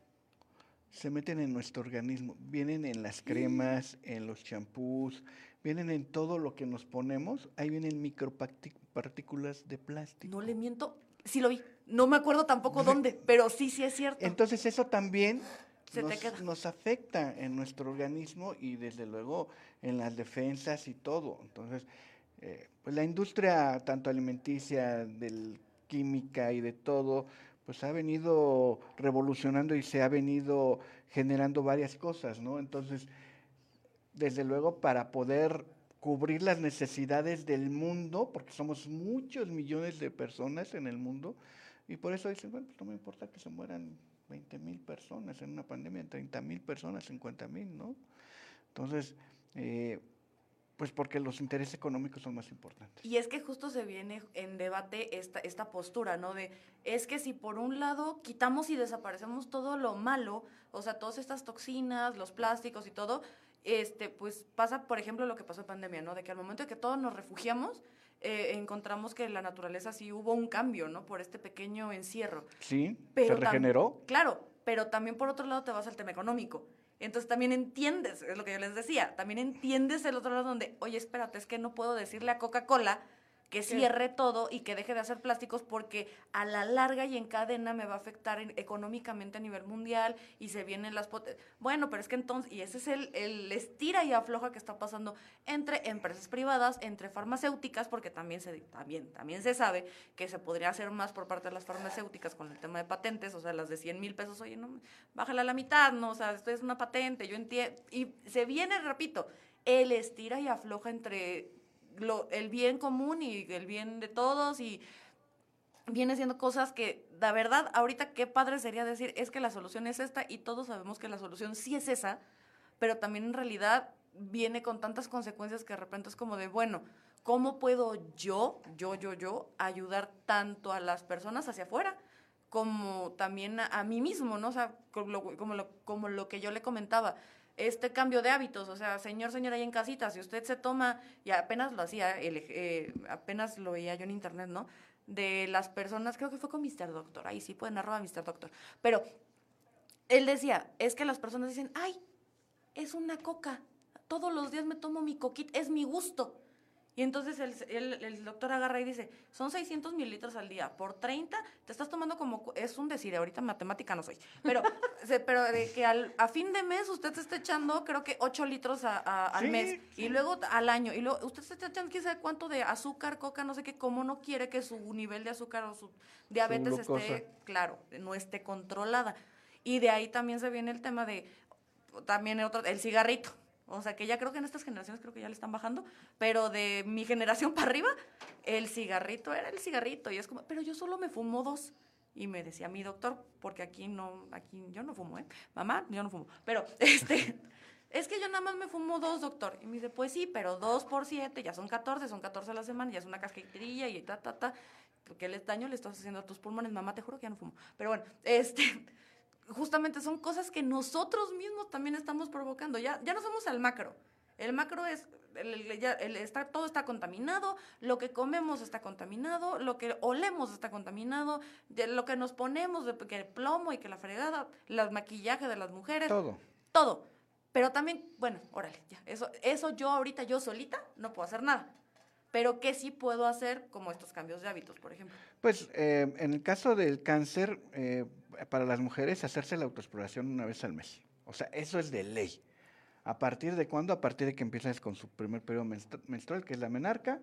se meten en nuestro organismo. Vienen en las cremas, en los champús, vienen en todo lo que nos ponemos. Ahí vienen micropartículas de plástico. No le miento, sí lo vi. No me acuerdo tampoco dónde, pero sí, sí es cierto. Entonces eso también Se te nos, queda. nos afecta en nuestro organismo y desde luego en las defensas y todo. Entonces, eh, pues la industria tanto alimenticia, del química y de todo, pues ha venido revolucionando y se ha venido generando varias cosas, ¿no? Entonces, desde luego para poder cubrir las necesidades del mundo, porque somos muchos millones de personas en el mundo, y por eso dicen, bueno, pues no me importa que se mueran 20 mil personas en una pandemia, 30 mil personas, 50 mil, ¿no? Entonces, eh, pues porque los intereses económicos son más importantes. Y es que justo se viene en debate esta, esta postura, ¿no? De, es que si por un lado quitamos y desaparecemos todo lo malo, o sea, todas estas toxinas, los plásticos y todo, este, pues pasa, por ejemplo, lo que pasó en pandemia, ¿no? De que al momento de que todos nos refugiamos, eh, encontramos que la naturaleza sí hubo un cambio, ¿no? Por este pequeño encierro. Sí, Pero se regeneró. Claro, pero también por otro lado te vas al tema económico. Entonces también entiendes, es lo que yo les decía, también entiendes el otro lado donde, oye, espérate, es que no puedo decirle a Coca-Cola que cierre todo y que deje de hacer plásticos porque a la larga y en cadena me va a afectar en- económicamente a nivel mundial y se vienen las... pot- Bueno, pero es que entonces, y ese es el, el estira y afloja que está pasando entre empresas privadas, entre farmacéuticas, porque también se, también, también se sabe que se podría hacer más por parte de las farmacéuticas con el tema de patentes, o sea, las de 100 mil pesos, oye, no, bájala a la mitad, no, o sea, esto es una patente, yo entiendo, y se viene, repito, el estira y afloja entre el bien común y el bien de todos y viene siendo cosas que, la verdad, ahorita qué padre sería decir, es que la solución es esta y todos sabemos que la solución sí es esa, pero también en realidad viene con tantas consecuencias que de repente es como de, bueno, ¿cómo puedo yo, yo, yo, yo, ayudar tanto a las personas hacia afuera? como también a, a mí mismo, ¿no? O sea, como lo, como, lo, como lo que yo le comentaba, este cambio de hábitos, o sea, señor, señora, ahí en casita, si usted se toma, y apenas lo hacía, el, eh, apenas lo veía yo en internet, ¿no? De las personas, creo que fue con Mr. Doctor, ahí sí pueden arroba Mr. Doctor, pero él decía, es que las personas dicen, ay, es una coca, todos los días me tomo mi coquita, es mi gusto. Y entonces el, el, el doctor agarra y dice, son 600 mililitros al día, por 30 te estás tomando como, es un decir, ahorita matemática no soy, pero, <laughs> se- pero de que al, a fin de mes usted se está echando creo que 8 litros a- a- al Sí, mes, y luego al año, y luego usted se está echando quién sabe cuánto de azúcar, coca, no sé qué, como no quiere que su nivel de azúcar o su diabetes glucosa. esté, claro, no esté controlada. Y de ahí también se viene el tema de, también el otro, el cigarrito. O sea, que ya creo que en estas generaciones creo que ya le están bajando, pero de mi generación <laughs> para arriba, el cigarrito era el cigarrito. Y es como, pero yo solo me fumo dos. Y me decía mi doctor, porque aquí no, aquí yo no fumo, ¿eh? Mamá, yo no fumo. Pero, <laughs> este, es que yo nada más me fumo dos, doctor. Y me dice, pues sí, pero dos por siete, ya son 14, son 14 a la semana, ya es una casquetería y ta, ta, ta. ¿Qué daño le estás haciendo a tus pulmones? Mamá, te juro que ya no fumo. Pero bueno, <laughs> este, justamente son cosas que nosotros mismos también estamos provocando. Ya, ya no somos al macro. El macro es, el, el- ya- el está, todo está contaminado, lo que comemos está contaminado, lo que olemos está contaminado, de lo que nos ponemos, de que el plomo y que la fregada, el maquillaje de las mujeres, Todo. todo. Pero también, bueno, órale, ya, eso, eso yo ahorita, yo solita, no puedo hacer nada. Pero ¿qué sí puedo hacer como estos cambios de hábitos, por ejemplo? Pues eh, en el caso del cáncer, eh, para las mujeres, hacerse la autoexploración una vez al mes. O sea, eso es de ley. ¿A partir de cuándo? A partir de que empiezas con su primer periodo menstru- menstrual, que es la menarca,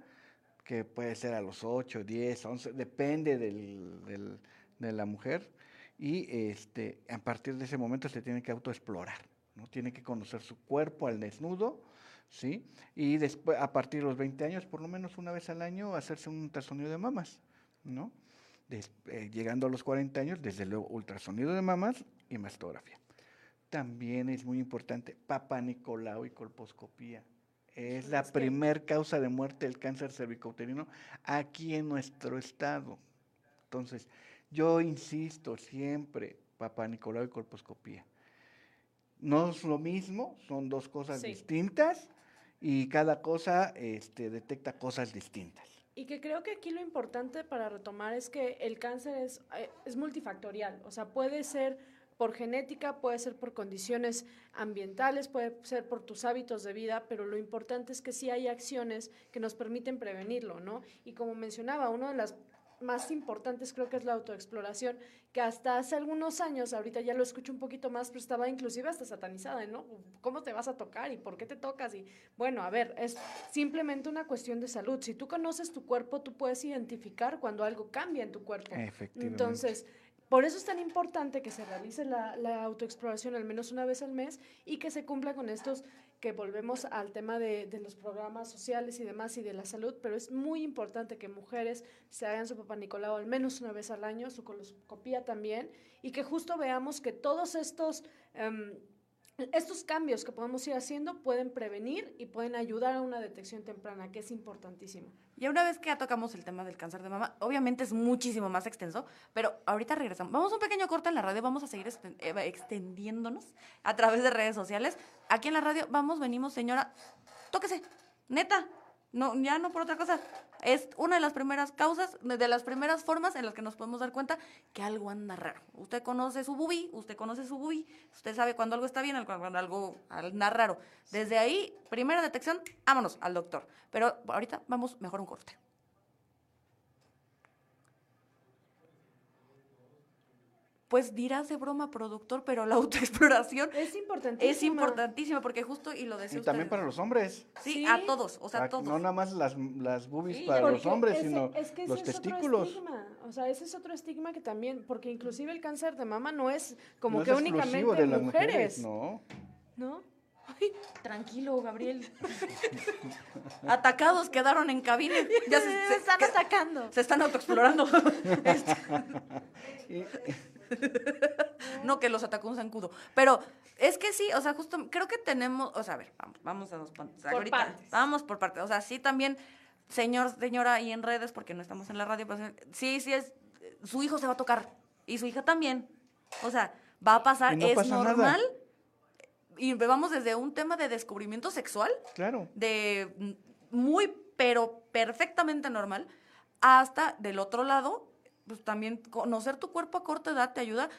que puede ser a los 8, 10, 11, depende del, del- de la mujer. Y este, a partir de ese momento se tiene que autoexplorar, ¿no? Tiene que conocer su cuerpo al desnudo, ¿sí? Y después, a partir de los 20 años, por lo menos una vez al año, hacerse un ultrasonido de mamas, ¿no? Des- eh, llegando a los 40 años, desde luego, ultrasonido de mamas y mastografía. También es muy importante, Papa Nicolau y colposcopía. Es la primer causa de muerte del cáncer cervicouterino aquí en nuestro estado. Entonces, yo insisto siempre, Papa Nicolau y colposcopía. No es lo mismo, son dos cosas Sí. distintas y cada cosa este, detecta cosas distintas. Y que creo que aquí lo importante para retomar es que el cáncer es, eh, es multifactorial, o sea, puede ser por genética, puede ser por condiciones ambientales, puede ser por tus hábitos de vida, pero lo importante es que sí hay acciones que nos permiten prevenirlo, ¿no? Y como mencionaba, una de las más importantes creo que es la autoexploración, que hasta hace algunos años, ahorita ya lo escucho un poquito más, pero estaba inclusive hasta satanizada, ¿no? ¿Cómo te vas a tocar y por qué te tocas? Y bueno, a ver, es simplemente una cuestión de salud. Si tú conoces tu cuerpo, tú puedes identificar cuando algo cambia en tu cuerpo. Efectivamente. Entonces, por eso es tan importante que se realice la, autoexploración al menos una vez al mes y que se cumpla con estos, que volvemos al tema de, de los programas sociales y demás y de la salud, pero es muy importante que mujeres se hagan su papá Nicolau al menos una vez al año, su coloscopía también, y que justo veamos que todos estos... em, estos cambios que podemos ir haciendo pueden prevenir y pueden ayudar a una detección temprana, que es importantísimo. Y una vez que ya tocamos el tema del cáncer de mama, obviamente es muchísimo más extenso, pero ahorita regresamos. Vamos a un pequeño corte en la radio, vamos a seguir eh, extendiéndonos a través de redes sociales. Aquí en la radio, vamos, venimos, señora, tóquese, neta, No, ya no por otra cosa. Es una de las primeras causas, de las primeras formas en las que nos podemos dar cuenta que algo anda raro. Usted conoce su bubi, usted conoce su bubi, usted sabe cuando algo está bien, cuando algo anda raro. Desde ahí, primera detección, vámonos al doctor. Pero ahorita vamos mejor un corte. Pues dirás de broma productor, pero la <laughs> autoexploración es importantísima. Es importantísima porque justo, y lo decía Y también para los hombres. Sí, a todos, o sea, a, todos. No nada más las, las boobies para los hombres, sino los testículos. o sea, ese es otro estigma que también, porque inclusive el cáncer de mama no es como que únicamente de las mujeres. No. ¿No? Ay, tranquilo, Gabriel. <laughs> Atacados quedaron en cabina. Ya se, están atacando. Se están autoexplorando. <laughs> Este. <laughs> no que los atacó un zancudo. Pero es que sí, o sea, justo creo que tenemos, o sea, a ver, vamos, vamos a dos puntos. Vamos por partes. O sea, sí también, señor, señora, y en redes, porque no estamos en la radio, pues, sí, sí es, su hijo se va a tocar. Y su hija también. O sea, va a pasar, es normal. Y vamos desde un tema de descubrimiento sexual. Claro. De muy, pero perfectamente normal, hasta del otro lado, pues también conocer tu cuerpo a corta edad te ayuda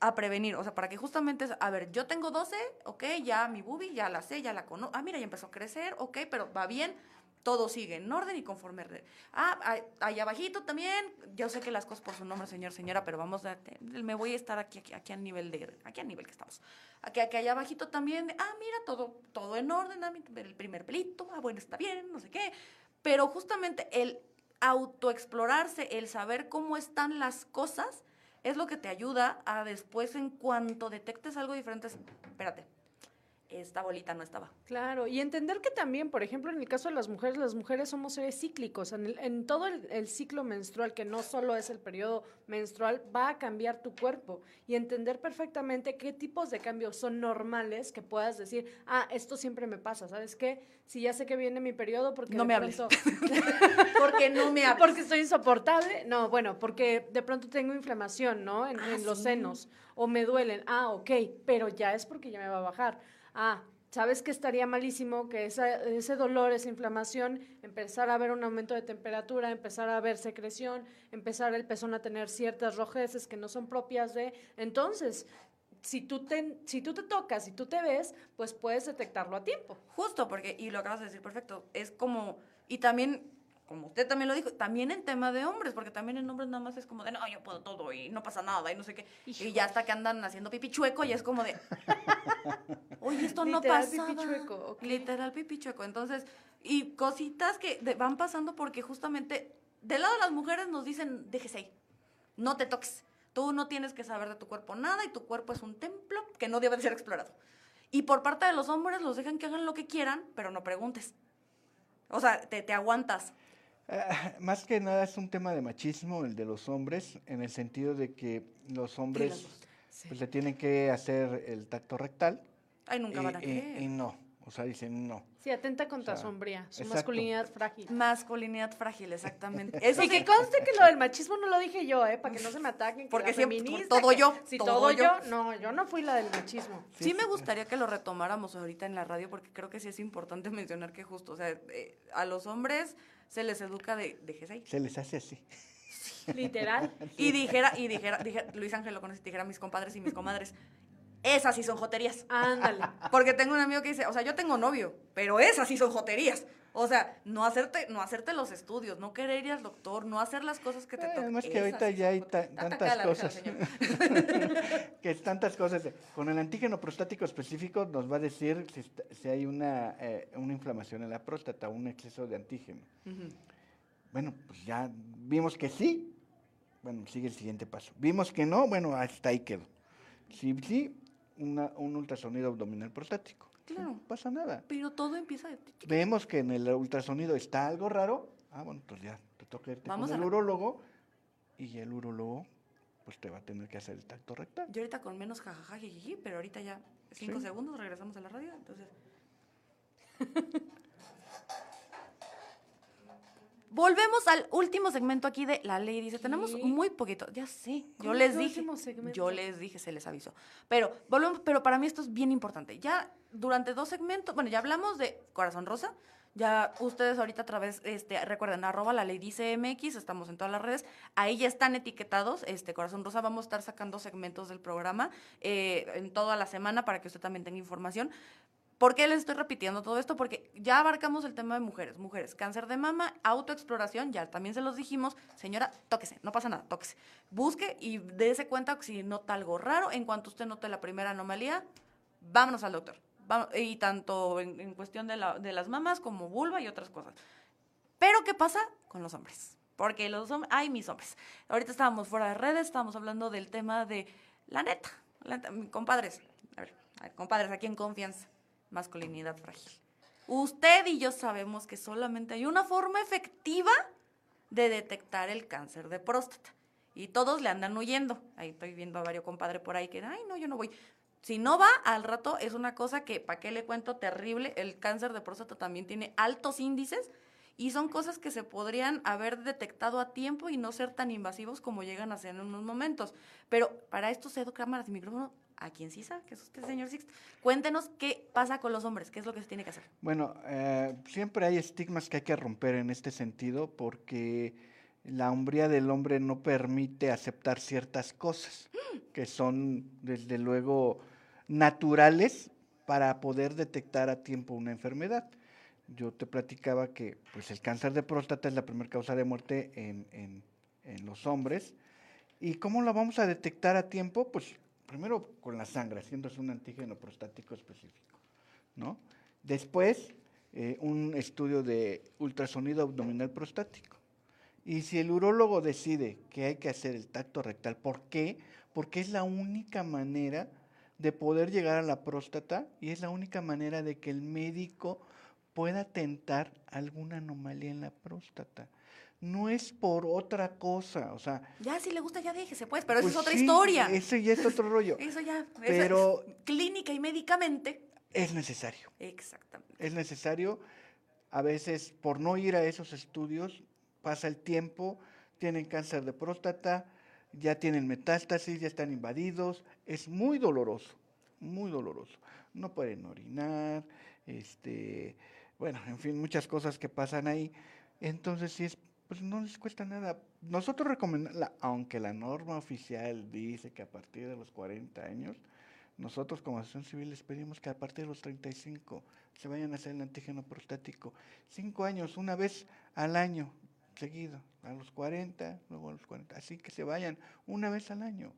a prevenir, o sea, para que justamente, a ver, yo tengo 12, ok, ya mi bubi, ya la sé, ya la conozco, ah, mira, ya empezó a crecer, ok, pero va bien, todo sigue en orden y conforme. Ah, ahí abajito también, yo sé que las cosas por su nombre, señor, señora, pero vamos a, me voy a estar aquí, aquí, aquí nivel de, aquí a nivel que estamos. Aquí, aquí allá abajito también, ah, mira, todo, todo en orden, ah, el primer pelito, ah, bueno, está bien, no sé qué, pero justamente el autoexplorarse, el saber cómo están las cosas, es lo que te ayuda a después, en cuanto detectes algo diferente, espérate, esta bolita no estaba. Claro, y entender que también, por ejemplo, en el caso de las mujeres, las mujeres somos seres cíclicos. En, en todo el, ciclo menstrual, que no solo es el periodo menstrual, va a cambiar tu cuerpo. Y entender perfectamente qué tipos de cambios son normales que puedas decir, ah, esto siempre me pasa, ¿sabes qué? Si ya sé que viene mi periodo, porque. No me hables. <laughs> porque no me hables. Porque estoy insoportable. No, bueno, porque de pronto tengo inflamación, ¿no? En, ah, los senos. O me duelen. Ah, ok, pero ya es porque ya me va a bajar ah, sabes que estaría malísimo que ese dolor, esa inflamación, empezar a ver un aumento de temperatura, empezar a ver secreción, empezar el pezón a tener ciertas rojeces que no son propias de... Entonces, si tú, te, si tú te tocas, si tú te ves, pues puedes detectarlo a tiempo. Justo, porque, y lo acabas de decir perfecto, es como, y también como usted también lo dijo, también en tema de hombres, porque también en hombres nada más es como de, no, yo puedo todo y no pasa nada y no sé qué. Y ya hasta que andan haciendo pipi chueco y es como de, <laughs> oye, esto no pasa. Literal pipi chueco. Literal pipi chueco. Entonces, y cositas que van pasando porque justamente del lado de las mujeres nos dicen, déjese ahí, no te toques. Tú no tienes que saber de tu cuerpo nada y tu cuerpo es un templo que no debe ser explorado. Y por parte de los hombres los dejan que hagan lo que quieran, pero no preguntes. O sea, te, te aguantas. Ah, más que nada es un tema de machismo el de los hombres, en el sentido de que los hombres pues, le tienen que hacer el tacto rectal. Ay, nunca van a Y, no, o sea, dicen no. Sí, atenta contra sombría, su masculinidad frágil. Masculinidad frágil, exactamente. <laughs> Eso y que conste que lo del machismo no lo dije yo, ¿eh? Para que no se me ataquen. Porque siempre, todo yo. Si todo, yo. No, yo no fui la del machismo. Sí, me gustaría que lo retomáramos ahorita en la radio, porque creo que sí es importante <laughs> mencionar que justo, o sea, eh, a los hombres se les educa de, de ahí. Se les hace así. Literal. Y dijera, y dijera, Luis Ángel lo conoce, dijera mis compadres y mis comadres, esas sí son joterías. Ándale. <laughs> Porque tengo un amigo que dice, o sea, yo tengo novio, pero esas sí son joterías. O sea, no hacerte, no hacerte los estudios, no querer ir al doctor, no hacer las cosas que te tocan. Además que ahorita ya hay tantas cosas. <laughs> que es tantas cosas. Con el antígeno prostático específico nos va a decir si, hay una, eh, una inflamación en la próstata, un exceso de antígeno. Bueno, pues ya vimos que sí. Bueno, sigue el siguiente paso. Vimos que no, bueno, hasta ahí quedó. Si sí, un ultrasonido abdominal prostático. Claro. No pasa nada. Pero todo empieza de... Vemos que en el ultrasonido está algo raro. Ah, bueno, pues ya, te toca irte con el urólogo y el urólogo pues te va a tener que hacer el tacto rectal. Yo ahorita con menos jajaja, pero ahorita ya cinco segundos regresamos a la radio, entonces... <laughs> Volvemos al último segmento aquí de la ley. Dice, tenemos muy poquito. Ya sé, yo les dije. Yo les dije, se les avisó. Pero volvemos, pero para mí esto es bien importante. Ya durante dos segmentos, bueno, ya hablamos de Corazón Rosa, Ya ustedes ahorita a través, este, recuerden, arroba la ley dice MX, estamos en todas las redes, ahí ya están etiquetados, este Corazón Rosa, vamos a estar sacando segmentos del programa eh, en toda la semana para que usted también tenga información. ¿Por qué les estoy repitiendo todo esto? Porque ya abarcamos el tema de mujeres, mujeres, cáncer de mama, autoexploración, ya también se los dijimos, señora, tóquese, no pasa nada, tóquese. Busque y dése cuenta si nota algo raro, en cuanto usted note la primera anomalía, vámonos al doctor. y tanto en, cuestión de, de las mamas como vulva y otras cosas. Pero, ¿qué pasa con los hombres? Porque los hombres, ay, mis hombres. Ahorita estábamos fuera de redes, estábamos hablando del tema de la neta, la compadres, a ver, a ver, compadres, aquí en confianza masculinidad frágil. Usted y yo sabemos que solamente hay una forma efectiva de detectar el cáncer de próstata. Y todos le andan huyendo. Ahí estoy viendo a varios compadres por ahí que, ay, no, yo no voy. Si no va, al rato es una cosa que, ¿para qué le cuento? Terrible. El cáncer de próstata también tiene altos índices y son cosas que se podrían haber detectado a tiempo y no ser tan invasivos como llegan a ser en unos momentos. Pero para esto cedo cámaras y micrófono a quien sí sabe, que es usted, señor Six. Cuéntenos qué pasa con los hombres, qué es lo que se tiene que hacer. Bueno, eh, siempre hay estigmas que hay que romper en este sentido porque la hombría del hombre no permite aceptar ciertas cosas que son, desde luego, naturales para poder detectar a tiempo una enfermedad. Yo te platicaba que pues, el cáncer de próstata es la primera causa de muerte en, en, en los hombres. ¿Y cómo la vamos a detectar a tiempo? Pues primero con la sangre, haciéndose un antígeno prostático específico, ¿no? Después, eh, un estudio de ultrasonido abdominal prostático. Y si el urólogo decide que hay que hacer el tacto rectal, ¿por qué? Porque es la única manera de poder llegar a la próstata y es la única manera de que el médico pueda tentar alguna anomalía en la próstata no es por otra cosa, o sea... Ya, si le gusta, ya déjese, pues, pero eso es pues otra historia. Eso ya es otro rollo. <laughs> eso ya, pero... clínica y médicamente... Es necesario. Exactamente. Es necesario, a veces, por no ir a esos estudios, pasa el tiempo, tienen cáncer de próstata, ya tienen metástasis, ya están invadidos, es muy doloroso, muy doloroso. No pueden orinar, este, bueno, en fin, muchas cosas que pasan ahí. Entonces sí es pues no les cuesta nada. Nosotros recomendamos, aunque la norma oficial dice que a partir de los 40 años, nosotros como asociación civil les pedimos que a partir de los 35 se vayan a hacer el antígeno prostático. Cinco años, una vez al año, seguido, a los 40, luego a los 40. Así que se vayan una vez al año.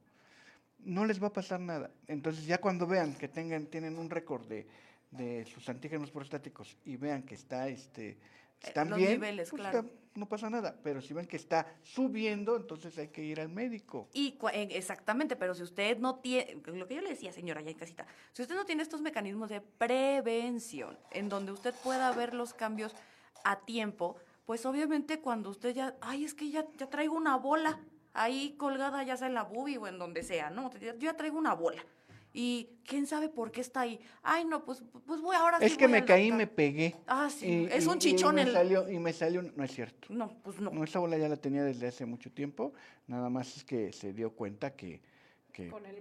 No les va a pasar nada. Entonces ya cuando vean que tengan, tienen un récord de, de sus antígenos prostáticos y vean que está este están los bien, niveles, pues claro. No pasa nada. Pero si ven que está subiendo, entonces hay que ir al médico. Y exactamente, pero si usted no tiene, lo que yo le decía, señora, ya en casita, si usted no tiene estos mecanismos de prevención, en donde usted pueda ver los cambios a tiempo, pues obviamente cuando usted ya, ay, es que ya, ya traigo una bola ahí colgada, ya sea en la bubi o en donde sea, ¿no? Yo ya traigo una bola y quién sabe por qué está ahí. Ay, no, pues, pues voy ahora Es que me caí y me pegué. Ah, sí, es un chichón. Y me, salió, y me salió, no es cierto. No, pues no. No, esa bola ya la tenía desde hace mucho tiempo, nada más es que se dio cuenta que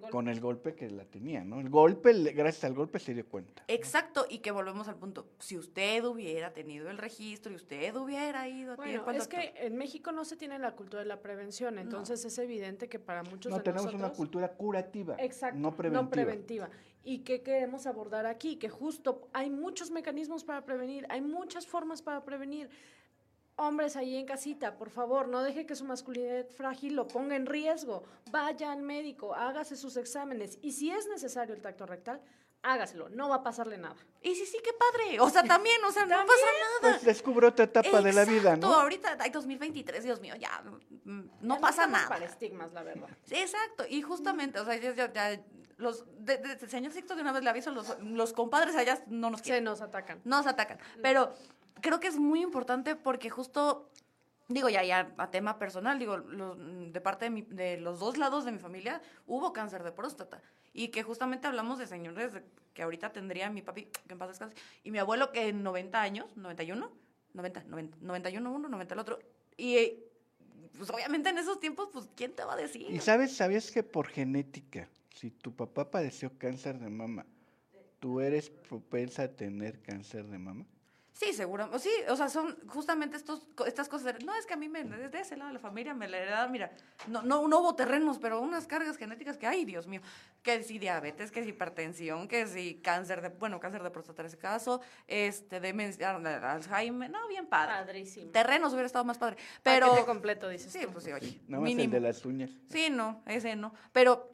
con el, golpe. que la tenía, ¿no? El golpe, gracias al golpe se dio cuenta. Exacto, y que volvemos al punto, si usted hubiera tenido el registro y usted hubiera ido a bueno, es que en México no se tiene la cultura de la prevención, entonces es evidente que para muchos no, tenemos una cultura curativa, exacto, no preventiva. No preventiva. ¿Y qué queremos abordar aquí? Que justo hay muchos mecanismos para prevenir, hay muchas formas para prevenir hombres ahí en casita, por favor, no deje que su masculinidad frágil lo ponga en riesgo. Vaya al médico, hágase sus exámenes y si es necesario el tacto rectal, hágaselo, no va a pasarle nada. Y sí, sí, qué padre. O sea, también, o sea, no pasa nada. Pues descubre otra etapa de la vida, ¿no? ahorita hay 2023, Dios mío, ya mm, no pasa nada. para estigmas, la verdad. exacto, y justamente, o sea, ya, los de, de, señor Sixto de una vez le aviso, los, los compadres allá no nos quieren. Se nos atacan. Nos atacan, pero creo que es muy importante porque justo, digo, ya, ya a tema personal, digo, de parte de, de los dos lados de mi familia hubo cáncer de próstata. Y que justamente hablamos de señores que ahorita tendría mi papi, que en paz descanse, y mi abuelo que en 90 años, 91, 90, 90 91 uno, 90 el otro. Y pues obviamente en esos tiempos, pues, ¿quién te va a decir? Y sabes, ¿sabías que por genética, si tu papá padeció cáncer de mama, tú eres propensa a tener cáncer de mama? Sí, seguro. o Sí, o sea, son justamente estos, co- estas cosas. de, no, es que a mí me, desde ese lado de la familia me la heredaron, mira, no, no, no hubo terrenos, pero unas cargas genéticas que, ay, Dios mío, que si diabetes, que si hipertensión, que si cáncer de, bueno, cáncer de próstata en ese caso, este, demencia, Alzheimer, no, bien padre. Padrísimo. Terrenos hubiera estado más padre. Pero. Paquete completo, dices Sí, tú. pues sí, oye. Nada más el de las uñas. Sí, no, ese no. Pero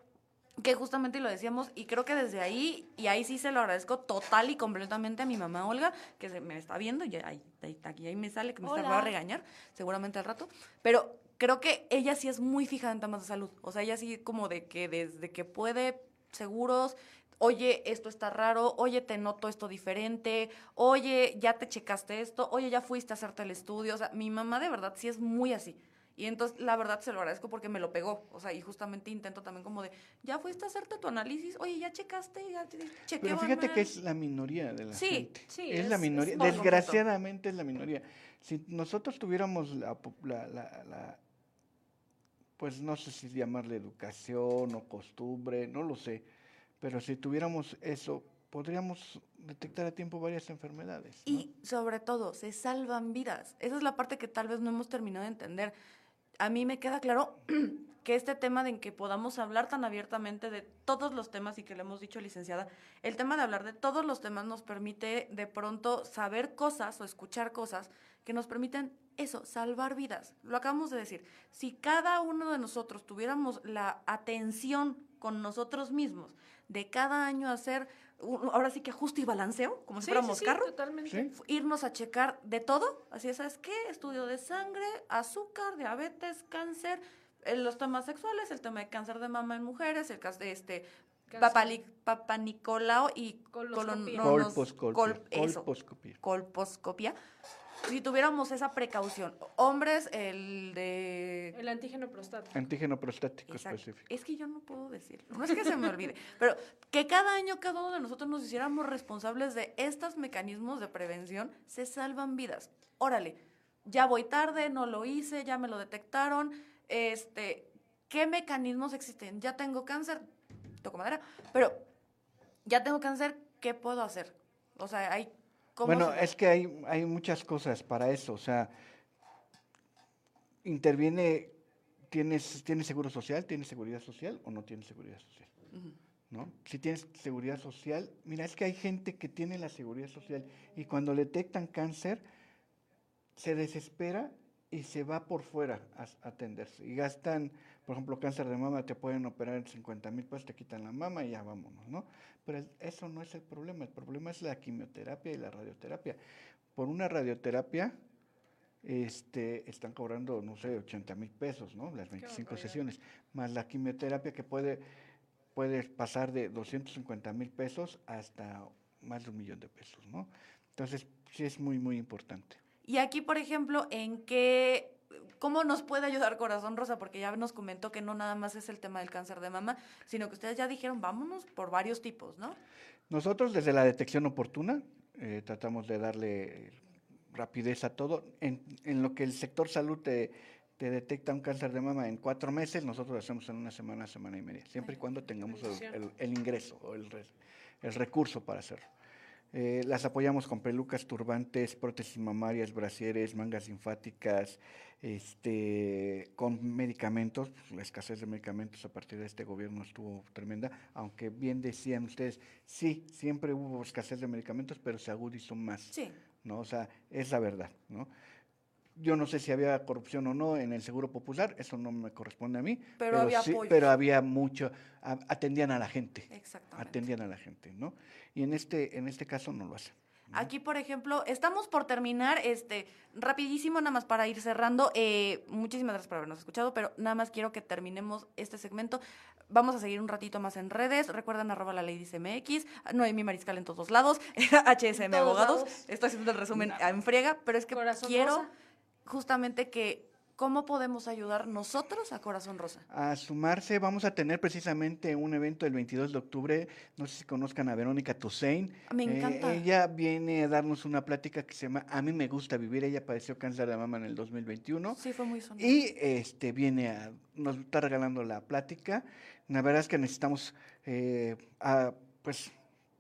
que justamente lo decíamos y creo que desde ahí, y ahí sí se lo agradezco total y completamente a mi mamá Olga, que se me está viendo, y ahí, ahí, ahí me sale, que me está- va a regañar seguramente al rato, pero creo que ella sí es muy fija en temas de salud, o sea, ella sí como de que desde que puede, seguros, oye, esto está raro, oye, te noto esto diferente, oye, ya te checaste esto, oye, ya fuiste a hacerte el estudio, o sea, mi mamá de verdad sí es muy así. Y entonces, la verdad, se lo agradezco porque me lo pegó. O sea, y justamente intento también como de, ya fuiste a hacerte tu análisis, oye, ya checaste, ya te chequeé. Pero fíjate hormonal". que es la minoría de la Sí, gente. sí, es, es- la minoría. Desgraciadamente es la minoría. Si nosotros tuviéramos la, la- la- la- pues no sé si llamarle educación o costumbre, no lo sé, pero si tuviéramos eso, podríamos detectar a tiempo varias enfermedades. ¿no? Y sobre todo, se salvan vidas. Esa es la parte que tal vez no hemos terminado de entender. A mí me queda claro <clears throat> que este tema de en que podamos hablar tan abiertamente de todos los temas y que le hemos dicho licenciada, el tema de hablar de todos los temas nos permite de pronto saber cosas o escuchar cosas que nos permiten eso, salvar vidas. Lo acabamos de decir. Si cada uno de nosotros tuviéramos la atención con nosotros mismos de cada año hacer, ahora sí que ajuste y balanceo, como si fuéramos sí, sí, carro, totalmente. Irnos a checar de todo, así es, ¿sabes qué? Estudio de sangre, azúcar, diabetes, cáncer, eh, los temas sexuales, el tema de cáncer de mama en mujeres, el caso de este papali- papanicolao y Coloscopía. colononos- Colposcopia. col- eso, colposcopia. colposcopia. Si tuviéramos esa precaución, hombres, el de El antígeno prostático. Antígeno prostático Exacto. específico. Es que yo no puedo decirlo. No es que se me olvide, <laughs> pero que cada año cada uno de nosotros nos hiciéramos responsables de estos mecanismos de prevención, se salvan vidas. Órale, ya voy tarde, no lo hice, ya me lo detectaron. Este, ¿qué mecanismos existen? Ya tengo cáncer, toco madera, pero ya tengo cáncer, ¿qué puedo hacer? O sea, hay cómo Bueno, se- es que hay, hay muchas cosas para eso. O sea, interviene, ¿tienes, ¿tienes seguro social? ¿Tienes seguridad social o no tienes seguridad social? ¿No? Si tienes seguridad social, mira, es que hay gente que tiene la seguridad social y cuando detectan cáncer, se desespera y se va por fuera a atenderse. Y gastan, por ejemplo, cáncer de mama, te pueden operar en 50 mil pesos, te quitan la mama y ya vámonos, ¿no? Pero eso no es el problema, el problema es la quimioterapia y la radioterapia. Por una radioterapia, este, están cobrando, no sé, 80 mil pesos, ¿no? Las 25 barbaridad. sesiones, más la quimioterapia que puede, puede pasar de 250 mil pesos hasta más de un millón de pesos, ¿no? Entonces, sí es muy, muy importante. Y aquí, por ejemplo, ¿en qué, cómo nos puede ayudar Corazón Rosa? Porque ya nos comentó que no nada más es el tema del cáncer de mama, sino que ustedes ya dijeron, vámonos por varios tipos, ¿no? Nosotros desde la detección oportuna eh, tratamos de darle rapidez a todo. En, en lo que el sector salud te, te detecta un cáncer de mama en cuatro meses, nosotros lo hacemos en una semana, semana y media, siempre y cuando tengamos el, bendición. el- el ingreso o el, el recurso para hacerlo. Eh, las apoyamos con pelucas, turbantes, prótesis mamarias, brasieres, mangas linfáticas, este, con medicamentos. La escasez de medicamentos a partir de este gobierno estuvo tremenda, aunque bien decían ustedes, sí, siempre hubo escasez de medicamentos, pero se agudizó más. Sí. ¿no? O sea, es la verdad, ¿no? Yo no sé si había corrupción o no en el Seguro Popular, eso no me corresponde a mí. Pero había sí- apoyos. Pero había mucho, a- atendían a la gente, Exactamente. atendían a la gente, ¿no? Y en este, en este caso no lo hacen. Aquí, por ejemplo, estamos por terminar, este, rapidísimo, nada más para ir cerrando. eh, muchísimas gracias por habernos escuchado, pero nada más quiero que terminemos este segmento. Vamos a seguir un ratito más en redes. Recuerden arroba la ley dice MX, Noemí Mariscal en todos lados, <laughs> HSM todos Abogados. lados. Estoy haciendo el resumen en friega, pero es que Corazón quiero Rosa. Justamente que, ¿cómo podemos ayudar nosotros a Corazón Rosa? A sumarse, vamos a tener precisamente un evento el 22 de octubre, no sé si conozcan a Verónica Toussaint. Me Eh, encanta. ella viene a darnos una plática que se llama A mí me gusta vivir, ella padeció cáncer de mama en el 2021. Sí, fue muy sonado. Y este viene a nos está regalando la plática. La verdad es que necesitamos eh, a, pues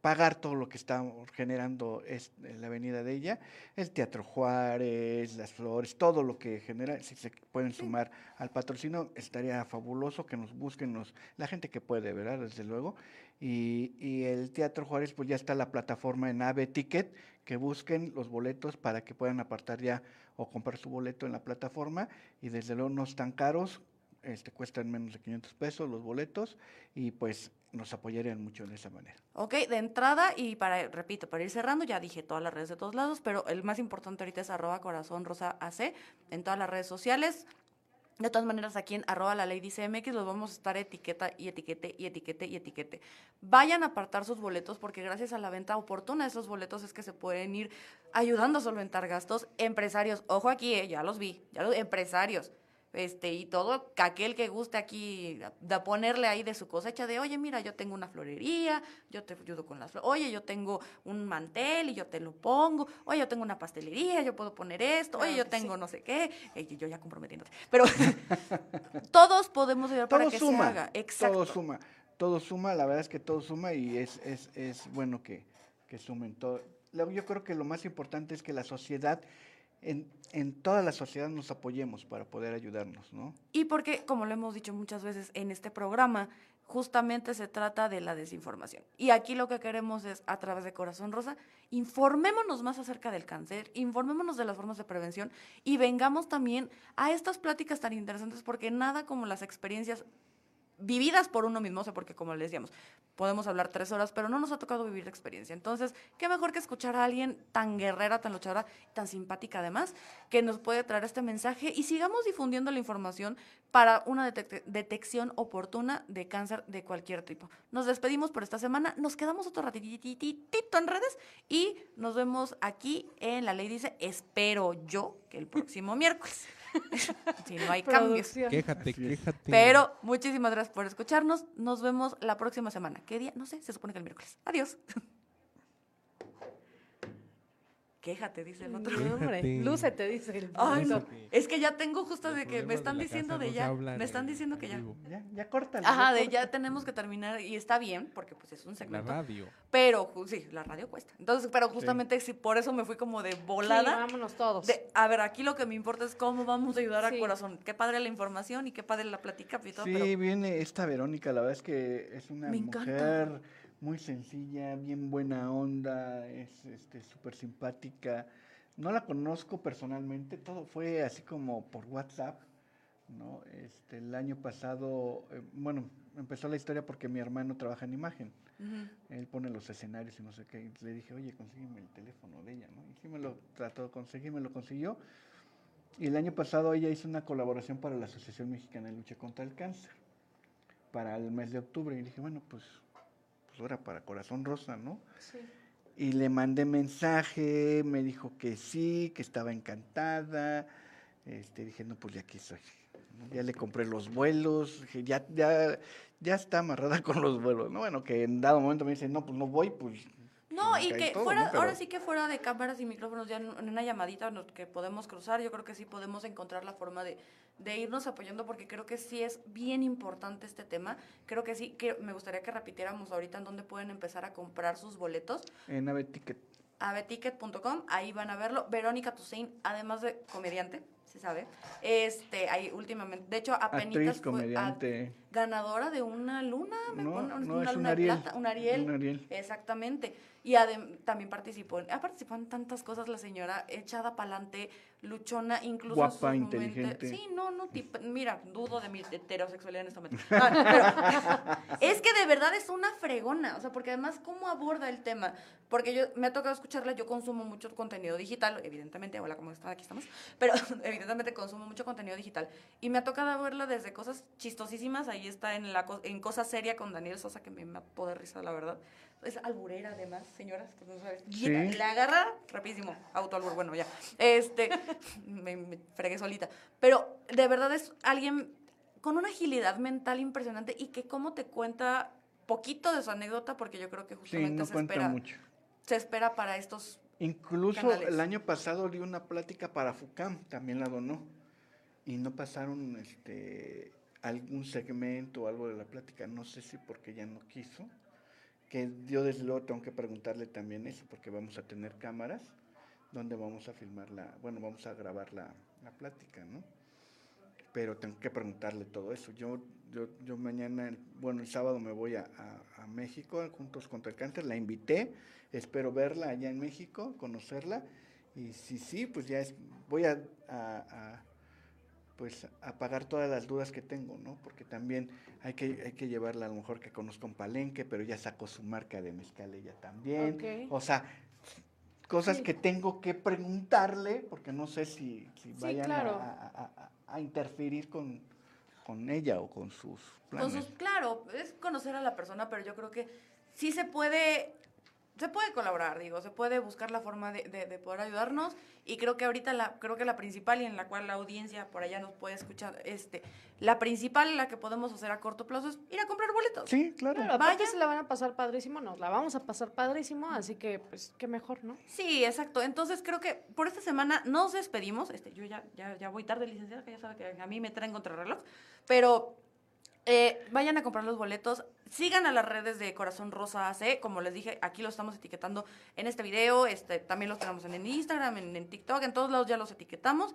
pagar todo lo que está generando es, la avenida de ella, el Teatro Juárez, las flores, todo lo que genera, si se pueden sumar al patrocinio, estaría fabuloso que nos busquen los, la gente que puede, ¿verdad? Desde luego. Y, y el Teatro Juárez, pues ya está la plataforma en AVE Ticket, que busquen los boletos para que puedan apartar ya o comprar su boleto en la plataforma y desde luego no están caros, este, cuestan menos de 500 pesos los boletos y pues nos apoyarían mucho de esa manera. Ok, de entrada y para, repito, para ir cerrando, ya dije todas las redes de todos lados, pero el más importante ahorita es arroba corazón rosa AC en todas las redes sociales. De todas maneras, aquí en arroba la ley dice MX los vamos a estar etiqueta y etiquete y etiquete y etiquete. Vayan a apartar sus boletos porque gracias a la venta oportuna de esos boletos es que se pueden ir ayudando a solventar gastos. Empresarios, ojo aquí, eh, ya los vi, ya los empresarios este, y todo aquel que guste aquí de ponerle ahí de su cosecha de, oye, mira, yo tengo una florería, yo te ayudo con las flores, oye, yo tengo un mantel y yo te lo pongo, oye, yo tengo una pastelería, yo puedo poner esto, oye, yo tengo no sé qué, y yo ya comprometiéndote, pero <laughs> todos podemos ayudar para que se haga, exacto. Todo suma, todo suma, la verdad es que todo suma y es, es, es bueno que, que sumen todo. Yo creo que lo más importante es que la sociedad en, en, toda la sociedad nos apoyemos para poder ayudarnos, ¿no? Y porque, como lo hemos dicho muchas veces en este programa, justamente se trata de la desinformación. Y aquí lo que queremos es, a través de Corazón Rosa, informémonos más acerca del cáncer, informémonos de las formas de prevención y vengamos también a estas pláticas tan interesantes porque nada como las experiencias vividas por uno mismo, o sea, porque como les decíamos, podemos hablar tres horas, pero no nos ha tocado vivir la experiencia. Entonces, qué mejor que escuchar a alguien tan guerrera, tan luchadora, tan simpática además, que nos puede traer este mensaje y sigamos difundiendo la información para una detección oportuna de cáncer de cualquier tipo. Nos despedimos por esta semana, nos quedamos otro ratitito en redes y nos vemos aquí en La Ley Dice, espero yo que el próximo <laughs> miércoles. <laughs> si no hay cambios. Quéjate, quéjate. Pero muchísimas gracias por escucharnos. Nos vemos la próxima semana. ¿Qué día? No sé, se supone que el miércoles. Adiós. <laughs> Quéjate, dice el otro. hombre, lúcete, dice el Ay, Es que ya tengo justo de que me están diciendo de ya. Me están diciendo que ya. Ya, ya corta. Ajá, de ya tenemos que terminar y está bien porque pues es un segmento. La radio. Pero sí, la radio cuesta. Entonces, pero justamente sí. por eso me fui como de volada. Sí, vámonos todos. a ver, aquí lo que me importa es cómo vamos a ayudar a Corazón. Qué padre la información y qué padre la plática y Sí, viene esta Verónica, la verdad es que es una me mujer encanta muy sencilla, bien buena onda, es este súper simpática. No la conozco personalmente, todo fue así como por WhatsApp, ¿no? Este, el año pasado, eh, bueno, empezó la historia porque mi hermano trabaja en imagen. Él pone los escenarios y no sé qué. Le dije, oye, consígueme el teléfono de ella, ¿no? Y sí me lo trató de conseguir, me lo consiguió. Y el año pasado ella hizo una colaboración para la Asociación Mexicana de Lucha contra el Cáncer, para el mes de octubre. Y dije, bueno, pues era para Corazón Rosa, ¿no? Sí. Y le mandé mensaje, me dijo que sí, que estaba encantada. Este, dije, no, pues ya aquí soy. Ya le compré los vuelos, ya, ya, ya está amarrada <laughs> con los vuelos, ¿no? Bueno, que en dado momento me dice, no, pues no voy, pues no, y que fuera, ahora sí que fuera de cámaras y micrófonos, ya en una llamadita que podemos cruzar, yo creo que sí podemos encontrar la forma de, de irnos apoyando porque creo que sí es bien importante este tema. Creo que sí, que me gustaría que repitiéramos ahorita en dónde pueden empezar a comprar sus boletos. En Aveticket. Aveticket.com, ahí van a verlo. Verónica Toussaint, además de comediante, se sabe, este, ahí últimamente, de hecho, apenas comediante. Ganadora de una luna, no, no, una luna de plata, un Ariel, un Ariel. Exactamente. Y también participó, ha participado en tantas cosas la señora, echada para adelante, luchona, incluso Guapa, inteligente. Sí, no, no, <laughs> mira, dudo de mi heterosexualidad en este momento. Ah, <laughs> es que de verdad es una fregona, o sea, porque además, ¿cómo aborda el tema? Porque yo me ha tocado escucharla, yo consumo mucho contenido digital, evidentemente, hola, ¿cómo están? Aquí estamos, pero <laughs> evidentemente consumo mucho contenido digital. Y me ha tocado verla desde cosas chistosísimas, ahí está en, la, en Cosa Seria con Daniel Sosa, que me, me de risa, la verdad es alburera además, señoras, no sabes. ¿Sí? La agarra rapidísimo, autoalbur, bueno, ya. Este, <laughs> me, fregué solita. Pero de verdad es alguien con una agilidad mental impresionante y que como te cuenta poquito de su anécdota, porque yo creo que justamente se espera. Mucho. Se espera para estos. Incluso el año pasado di una plática para FUCAM, también la donó. Y no pasaron este algún segmento o algo de la plática, no sé si porque ya no quiso que yo desde luego tengo que preguntarle también eso, porque vamos a tener cámaras donde vamos a filmar la, bueno, vamos a grabar la, la plática, ¿no? Pero tengo que preguntarle todo eso. Yo, yo, yo mañana, bueno, el sábado me voy a, a, México, Juntos contra el Cáncer, la invité, espero verla allá en México, conocerla, y si sí, pues ya es, voy a pues apagar todas las dudas que tengo, ¿no? Porque también hay que, hay que llevarla a lo mejor que conozca un palenque, pero ya sacó su marca de mezcal ella también. O sea, cosas Sí. que tengo que preguntarle, porque no sé si, si Sí, vayan claro. a, a- a- a interferir con, con ella o con sus planes. Con sus- claro, es conocer a la persona, pero yo creo que sí se puede, se puede colaborar, digo, se puede buscar la forma de, de- de poder ayudarnos y creo que ahorita la, creo que la principal y en la cual la audiencia por allá nos puede escuchar, este, la principal, la que podemos hacer a corto plazo es ir a comprar boletos. Sí, claro. Vayan. se la van a pasar padrísimo, nos la vamos a pasar padrísimo, así que pues qué mejor, ¿no? Sí, exacto. Entonces creo que por esta semana nos despedimos. Este, yo ya, ya, ya voy tarde, licenciada, que ya sabe que a mí me traen contrarreloj. Pero eh, vayan a comprar los boletos. Sigan a las redes de Corazón Rosa AC. Como les dije, aquí lo estamos etiquetando en este video. Este, también los tenemos en el Instagram, en, en TikTok, en todos lados ya los etiquetamos.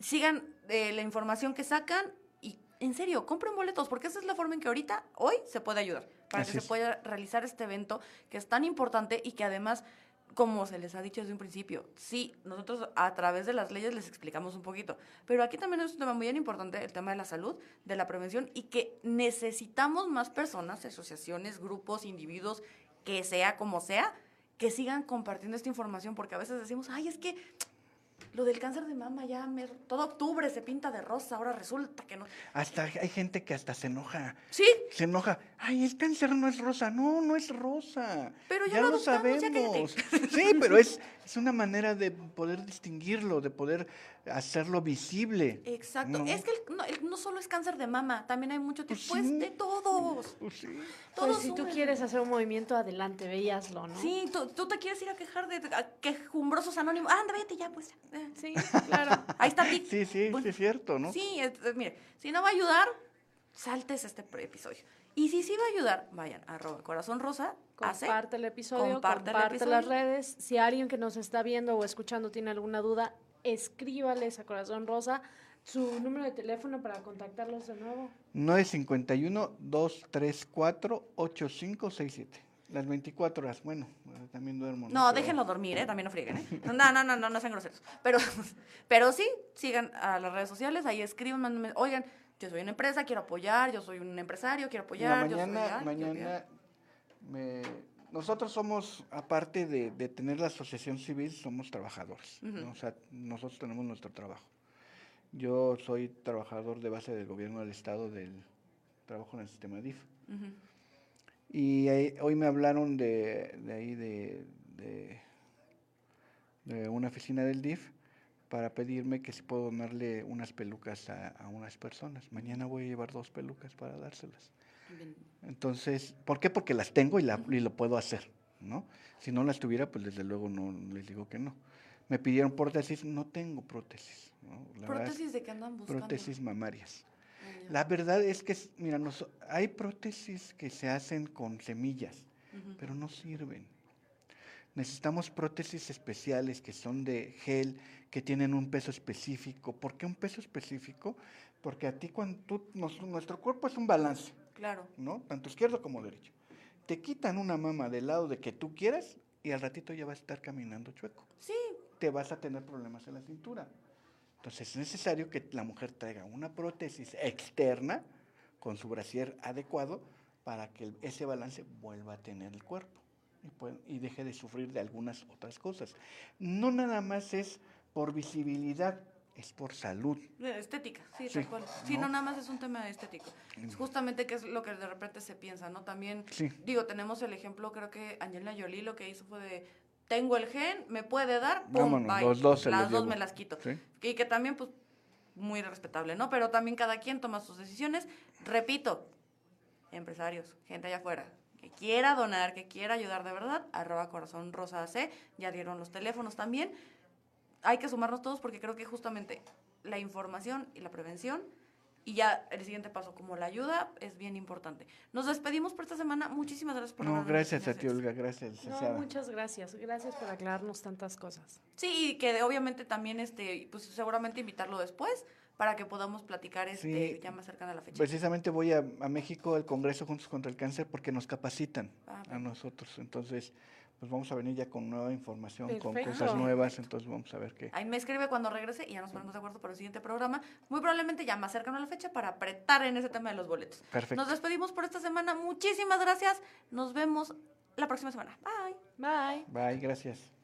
Sigan eh, la información que sacan y en serio, compren boletos, porque esa es la forma en que ahorita, hoy, se puede ayudar. Para Así que es. se pueda realizar este evento que es tan importante y que además como se les ha dicho desde un principio, sí, nosotros a través de las leyes les explicamos un poquito, pero aquí también es un tema muy bien importante, el tema de la salud, de la prevención y que necesitamos más personas, asociaciones, grupos, individuos, que sea como sea, que sigan compartiendo esta información, porque a veces decimos, ay, es que lo del cáncer de mama ya, me- todo octubre se pinta de rosa, ahora resulta que no. Hasta hay gente que hasta se enoja. Sí, Se enoja. Ay, el cáncer no es rosa. No, no es rosa. Pero ya lo lo adoptamos, ya sabemos. Sí, pero es, es una manera de poder distinguirlo, de poder hacerlo visible. exacto. ¿no? Es que el- no, el- no solo es cáncer de mama, también hay mucho tipo, Pues pues, sí. de todos. Pues sí. Todos Pues si tú quieres hacer un movimiento, adelante, veíaslo, ¿no? Sí, tú, tú te quieres ir a quejar de a quejumbrosos anónimos. Anda, vete ya, pues. Eh, Sí, claro. Ahí está Vic. Sí, sí, Bueno, sí es cierto, ¿no? Sí, es- es- mire, si no va a ayudar, saltes este pre- episodio. Y si sí va a ayudar, vayan, arroba corazón rosa, hace. Comparte el episodio, Comparte comparte, el las redes. Si alguien que nos está viendo o escuchando tiene alguna duda, escríbales a Corazón Rosa su número de teléfono para contactarlos de nuevo. 951-234-8567. Las 24 horas. Bueno, también duermo. No, Pero- déjenlo dormir, ¿eh? También no frieguen, ¿eh? <laughs> No, no, no, no, no sean groseros. Pero, <laughs> pero sí, sigan a las redes sociales, ahí escriban, mándenme, oigan, yo soy una empresa, quiero apoyar, yo soy un empresario, quiero apoyar, yo soy... mañana, mañana me- nosotros somos, aparte de, de tener la asociación civil, somos trabajadores. O sea, nosotros tenemos nuestro trabajo. Yo soy trabajador de base del gobierno del Estado del trabajo en el sistema DIF. Y hoy me hablaron de, de ahí de, de, de una oficina del DIF para pedirme que si puedo donarle unas pelucas a, a unas personas. Mañana voy a llevar dos pelucas para dárselas. Bien. Entonces, ¿por qué? Porque las tengo y, la, y lo puedo hacer, ¿no? Si no las tuviera, pues desde luego no les digo que no. Me pidieron prótesis, no tengo prótesis. ¿no? La verdad, ¿Prótesis de qué andan buscando? prótesis mamarias. Ah. La verdad es que, mira, nos- hay prótesis que se hacen con semillas, pero no sirven. Necesitamos prótesis especiales que son de gel, que tienen un peso específico. ¿Por qué un peso específico? Porque a ti cuando tú, nos- nuestro cuerpo es un balance. Claro. ¿no? Tanto izquierdo como derecho. Te quitan una mama del lado de que tú quieras y al ratito ya vas a estar caminando chueco. Sí, Te vas a tener problemas en la cintura. Entonces es necesario que la mujer traiga una prótesis externa con su brasier adecuado para que ese balance vuelva a tener el cuerpo y, y deje de sufrir de algunas otras cosas. No nada más es por visibilidad, es por salud. estética, sí, Sí, tal cual. Sí, ¿no? no, nada más es un tema estético. Es Mm. justamente que es lo que de repente se piensa, ¿no? También, Sí. digo, tenemos el ejemplo, creo que Angelina Jolie lo que hizo fue de, tengo el gen, me puede dar, pum, los dos se Las los dos me las quito. Sí. Y que también, pues, muy respetable, ¿no? Pero también cada quien toma sus decisiones. Repito, empresarios, gente allá afuera, que quiera donar, que quiera ayudar de verdad, arroba corazón rosa AC, ya dieron los teléfonos también. Hay que sumarnos todos porque creo que justamente la información y la prevención y ya el siguiente paso, como la ayuda, es bien importante. Nos despedimos por esta semana. Muchísimas gracias por No, gracias a ti. Olga, gracias, No, muchas gracias. Gracias por aclararnos tantas cosas. Sí, y que obviamente también, este, pues seguramente invitarlo después para que podamos platicar este, Sí. ya más cercana a la fecha. Precisamente voy a, a México al Congreso Juntos contra el Cáncer porque nos capacitan Ah, a nosotros. Entonces, pues vamos a venir ya con nueva información, con cosas nuevas. Entonces, vamos a ver qué. Ahí me escribe cuando regrese y ya nos ponemos de acuerdo para el siguiente programa. Muy probablemente ya más cercano a la fecha para apretar en ese tema de los boletos. Perfecto. Nos despedimos por esta semana. Muchísimas gracias. Nos vemos la próxima semana. Bye. Bye. Bye, gracias.